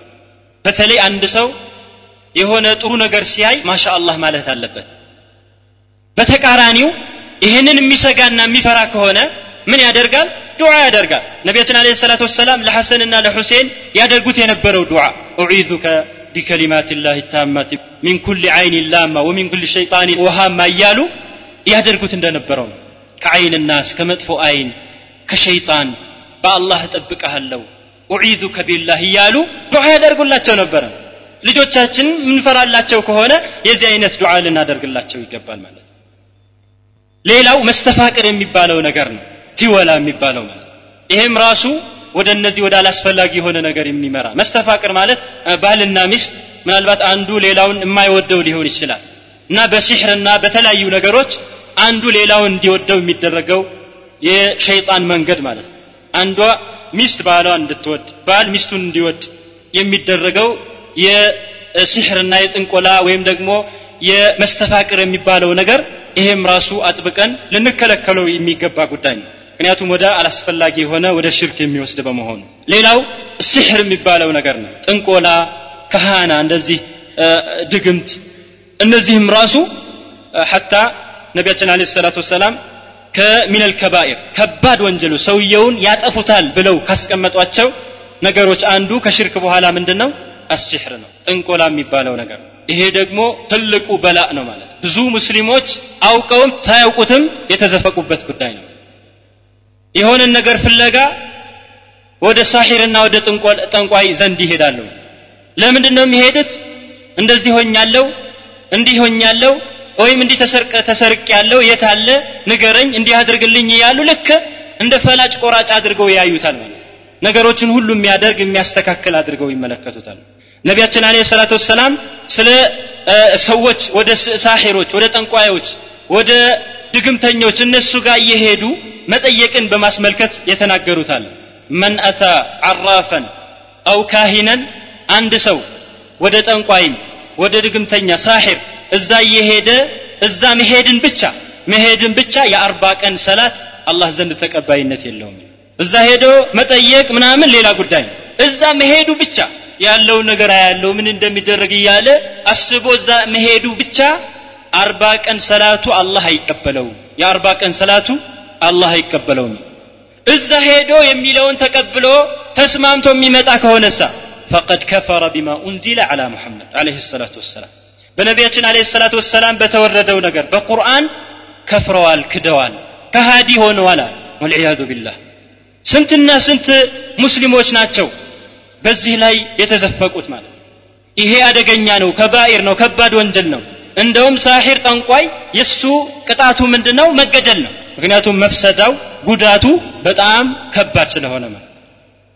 በተለይ አንድ ሰው የሆነ ጥሩ ነገር ሲያይ ማሻ አላህ ማለት አለበት። በተቃራኒው ይህንን የሚሰጋና የሚፈራ ከሆነ ምን ያደርጋል? ዱዓ ያደርጋል። ነቢያችን አለ ሰላት ወሰላም ለሐሰንና ለሁሴን ያደርጉት የነበረው ዱዓ ኡዒዙከ ቢከሊማት ላህ ታማት ሚን ኩል አይን ላማ ወሚን ኩል ሸይጣን ውሃማ እያሉ ያደርጉት እንደነበረው ከአይን ናስ ከመጥፎ አይን ከሸይጣን በአላህ እጠብቀሃለሁ ኡዒዙከ ቢላህ እያሉ ዱዓ ያደርጉላቸው ነበረ። ልጆቻችን ምንፈራላቸው ከሆነ የዚህ አይነት ዱዓ ልናደርግላቸው ይገባል ማለት ነው። ሌላው መስተፋቅር የሚባለው ነገር ነው። ቲወላ የሚባለው ማለት ይሄም ራሱ ወደ እነዚህ ወደ አላስፈላጊ የሆነ ነገር የሚመራ መስተፋቅር ማለት ባልና ሚስት ምናልባት አንዱ ሌላውን የማይወደው ሊሆን ይችላል። እና በሲሕርና በተለያዩ ነገሮች አንዱ ሌላውን እንዲወደው የሚደረገው የሸይጣን መንገድ ማለት ነው። አንዷ ሚስት ባሏ እንድትወድ ባል ሚስቱን እንዲወድ የሚደረገው የሲሕርና የጥንቆላ ወይም ደግሞ የመስተፋቅር የሚባለው ነገር ይሄም ራሱ አጥብቀን ልንከለከለው የሚገባ ጉዳይ ነው። ምክንያቱም ወደ አላስፈላጊ የሆነ ወደ ሽርክ የሚወስድ በመሆኑ። ሌላው ሲሕር የሚባለው ነገር ነው። ጥንቆላ ከሃና እንደዚህ ድግምት እነዚህም ራሱ ሐታ ነቢያችን አለ ሰላት ወሰላም ከሚነል ከባኢር ከባድ ወንጀሉ ሰውየውን ያጠፉታል ብለው ካስቀመጧቸው ነገሮች አንዱ ከሽርክ በኋላ ምንድን ነው አሲሕር ነው ጥንቆላ የሚባለው ነገር። ይሄ ደግሞ ትልቁ በላእ ነው ማለት። ብዙ ሙስሊሞች አውቀውም ሳያውቁትም የተዘፈቁበት ጉዳይ ነው። የሆነን ነገር ፍለጋ ወደ ሳሒርና ወደ ጠንቋይ ዘንድ ይሄዳሉ። ለምንድን ነው የሚሄዱት? እንደዚህ ሆኛለሁ እንዲህ ሆኛለሁ ወይም እንዲህ ተሰርቅ ያለው የት አለ? ንገረኝ እንዲህ አድርግልኝ እያሉ ልክ እንደ ፈላጭ ቆራጭ አድርገው ያዩታል ማለት ነገሮችን ሁሉ የሚያደርግ የሚያስተካክል አድርገው ይመለከቱታል። ነቢያችን አለ ሰላት ወሰላም ስለ ሰዎች ወደ ሳሒሮች ወደ ጠንቋዮች ወደ ድግምተኞች እነሱ ጋር እየሄዱ መጠየቅን በማስመልከት የተናገሩታል። መን አታ ዓራፈን አው ካሂነን አንድ ሰው ወደ ጠንቋይም ወደ ድግምተኛ ሳሒር እዛ እየሄደ እዛ መሄድን ብቻ መሄድን ብቻ የአርባ ቀን ሰላት አላህ ዘንድ ተቀባይነት የለውም። እዛ ሄዶ መጠየቅ ምናምን ሌላ ጉዳይ ነው። እዛ መሄዱ ብቻ ያለውን ነገር ያለው ምን እንደሚደረግ እያለ አስቦ እዛ መሄዱ ብቻ አርባ ቀን ሰላቱ አላህ አይቀበለውም። የአርባ ቀን ሰላቱ አላህ አይቀበለውም። እዛ ሄዶ የሚለውን ተቀብሎ ተስማምቶ የሚመጣ ከሆነሳ ፈቀድ ከፈረ ቢማ ኡንዚለ አላ ሙሐመድ አለህ ሰላቱ ወሰላም። በነቢያችን አለ ሰላት ወሰላም በተወረደው ነገር በቁርአን ከፍረዋል ክደዋል ከሃዲ ሆነዋል ወልዕያዙ ቢላህ። ስንትና ስንት ሙስሊሞች ናቸው በዚህ ላይ የተዘፈቁት ማለት ይሄ አደገኛ ነው ከባኢር ነው ከባድ ወንጀል ነው። እንደውም ሳሒር ጠንቋይ የሱ ቅጣቱ ምንድነው? መገደል ነው። ምክንያቱም መፍሰዳው ጉዳቱ በጣም ከባድ ስለሆነ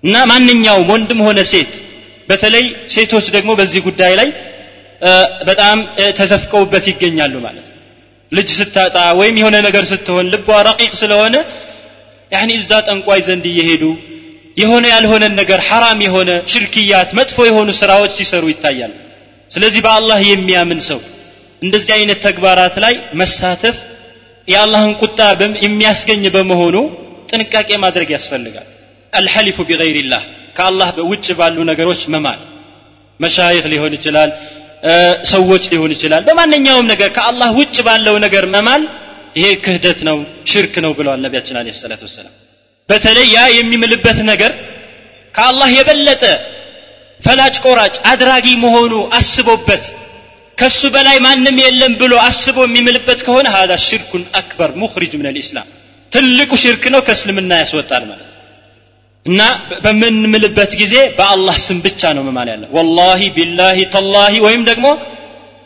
እና ማንኛውም ወንድም ሆነ ሴት በተለይ ሴቶች ደግሞ በዚህ ጉዳይ ላይ በጣም ተዘፍቀውበት ይገኛሉ ማለት ነው። ልጅ ስታጣ ወይም የሆነ ነገር ስትሆን ልቧ ረቂቅ ስለሆነ ያኒ እዛ ጠንቋይ ዘንድ እየሄዱ የሆነ ያልሆነን ነገር ሐራም የሆነ ሽርክያት መጥፎ የሆኑ ስራዎች ሲሰሩ ይታያል ስለዚህ በአላህ የሚያምን ሰው እንደዚህ አይነት ተግባራት ላይ መሳተፍ የአላህን ቁጣ የሚያስገኝ በመሆኑ ጥንቃቄ ማድረግ ያስፈልጋል አልሐሊፉ ቢገይሪላህ ከአላህ ውጭ ባሉ ነገሮች መማል መሻይኽ ሊሆን ይችላል ሰዎች ሊሆን ይችላል። በማንኛውም ነገር ከአላህ ውጭ ባለው ነገር መማል ይሄ ክህደት ነው ሽርክ ነው ብለዋል ነቢያችን አለ ሰላት ወሰላም። በተለይ ያ የሚምልበት ነገር ከአላህ የበለጠ ፈላጭ ቆራጭ አድራጊ መሆኑ አስቦበት ከሱ በላይ ማንም የለም ብሎ አስቦ የሚምልበት ከሆነ ሀዛ ሽርኩን አክበር ሙኽሪጅ ምን ልእስላም ትልቁ ሽርክ ነው ከእስልምና ያስወጣል ማለት እና በምንምልበት ጊዜ በአላህ ስም ብቻ ነው መማል ያለ ወላሂ ቢላሂ ተላሂ ወይም ደግሞ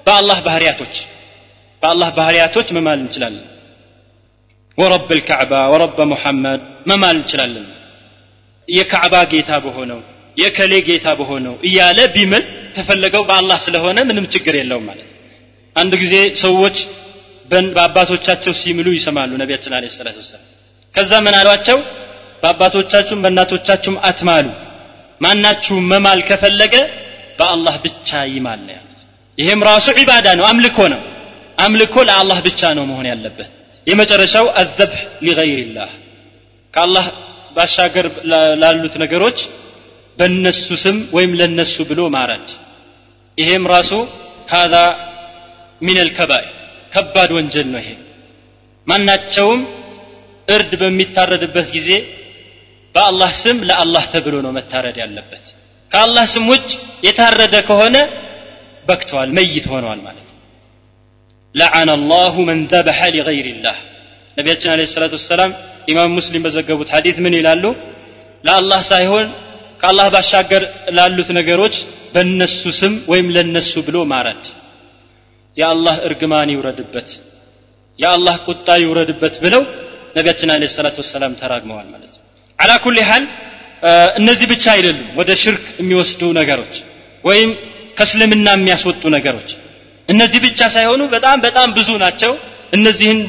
በአላህ ባህርያቶች በአላህ ባህሪያቶች መማል እንችላለን። ወረብ ልካዕባ ወረበ ሙሐመድ መማል እንችላለን። የካዕባ ጌታ በሆነው የከሌ ጌታ በሆነው እያለ ቢምል ተፈለገው በአላህ ስለሆነ ምንም ችግር የለውም ማለት አንድ ጊዜ ሰዎች በአባቶቻቸው ሲምሉ ይሰማሉ ነቢያችን አለ ሰላት ወሰላም። ከዛ ምን አሏቸው በአባቶቻችሁም በእናቶቻችሁም አትማሉ። ማናችሁም መማል ከፈለገ በአላህ ብቻ ይማል ነው ያሉት። ይሄም ራሱ ዒባዳ ነው አምልኮ ነው። አምልኮ ለአላህ ብቻ ነው መሆን ያለበት። የመጨረሻው አዘብሕ ሊገይርላህ ከአላህ ባሻገር ላሉት ነገሮች በእነሱ ስም ወይም ለነሱ ብሎ ማረድ። ይሄም ራሱ ሃذا ሚን አልከባኢር ከባድ ወንጀል ነው ይሄ። ማናቸውም እርድ በሚታረድበት ጊዜ በአላህ ስም ለአላህ ተብሎ ነው መታረድ ያለበት። ከአላህ ስም ውጭ የታረደ ከሆነ በክተዋል መይት ሆነዋል ማለት ነው። ለዓነ አላሁ መን ዘበሐ ሊገይር ነቢያችን አለ ሰላት ወሰላም ኢማም ሙስሊም በዘገቡት ሐዲት ምን ይላሉ? ለአላህ ሳይሆን ከአላህ ባሻገር ላሉት ነገሮች በእነሱ ስም ወይም ለነሱ ብሎ ማረድ። የአላህ እርግማን ይውረድበት የአላህ ቁጣ ይውረድበት ብለው ነቢያችን አለ ሰላት ወሰላም ተራግመዋል ማለት ነው አላ ኩል ሃል እነዚህ ብቻ አይደሉም ወደ ሽርክ የሚወስዱ ነገሮች ወይም ከእስልምና የሚያስወጡ ነገሮች እነዚህ ብቻ ሳይሆኑ በጣም በጣም ብዙ ናቸው እነዚህን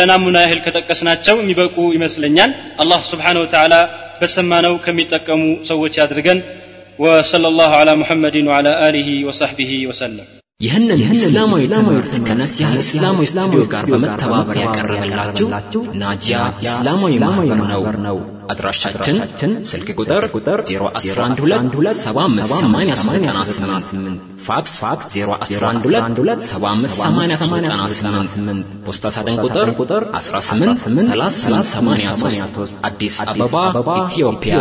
ለናሙና ያህል ከጠቀስናቸው የሚበቁ ይመስለኛል አላህ ስብሓን ወተዓላ በሰማነው ከሚጠቀሙ ሰዎች ያድርገን وصلى الله على محمد وعلى آله وصحبه وسلم ይህንን እስላማዊ ትምህርት ከነሲሃ እስላማዊ ስቱዲዮ ጋር በመተባበር ያቀረበላችሁ ናጂያ እስላማዊ ማህበር ነው። አድራሻችን ስልክ ቁጥር 0112758898 ፋክስ 0112758898 ፖስታ ሳጥን ቁጥር 18 3383 አዲስ አበባ ኢትዮጵያ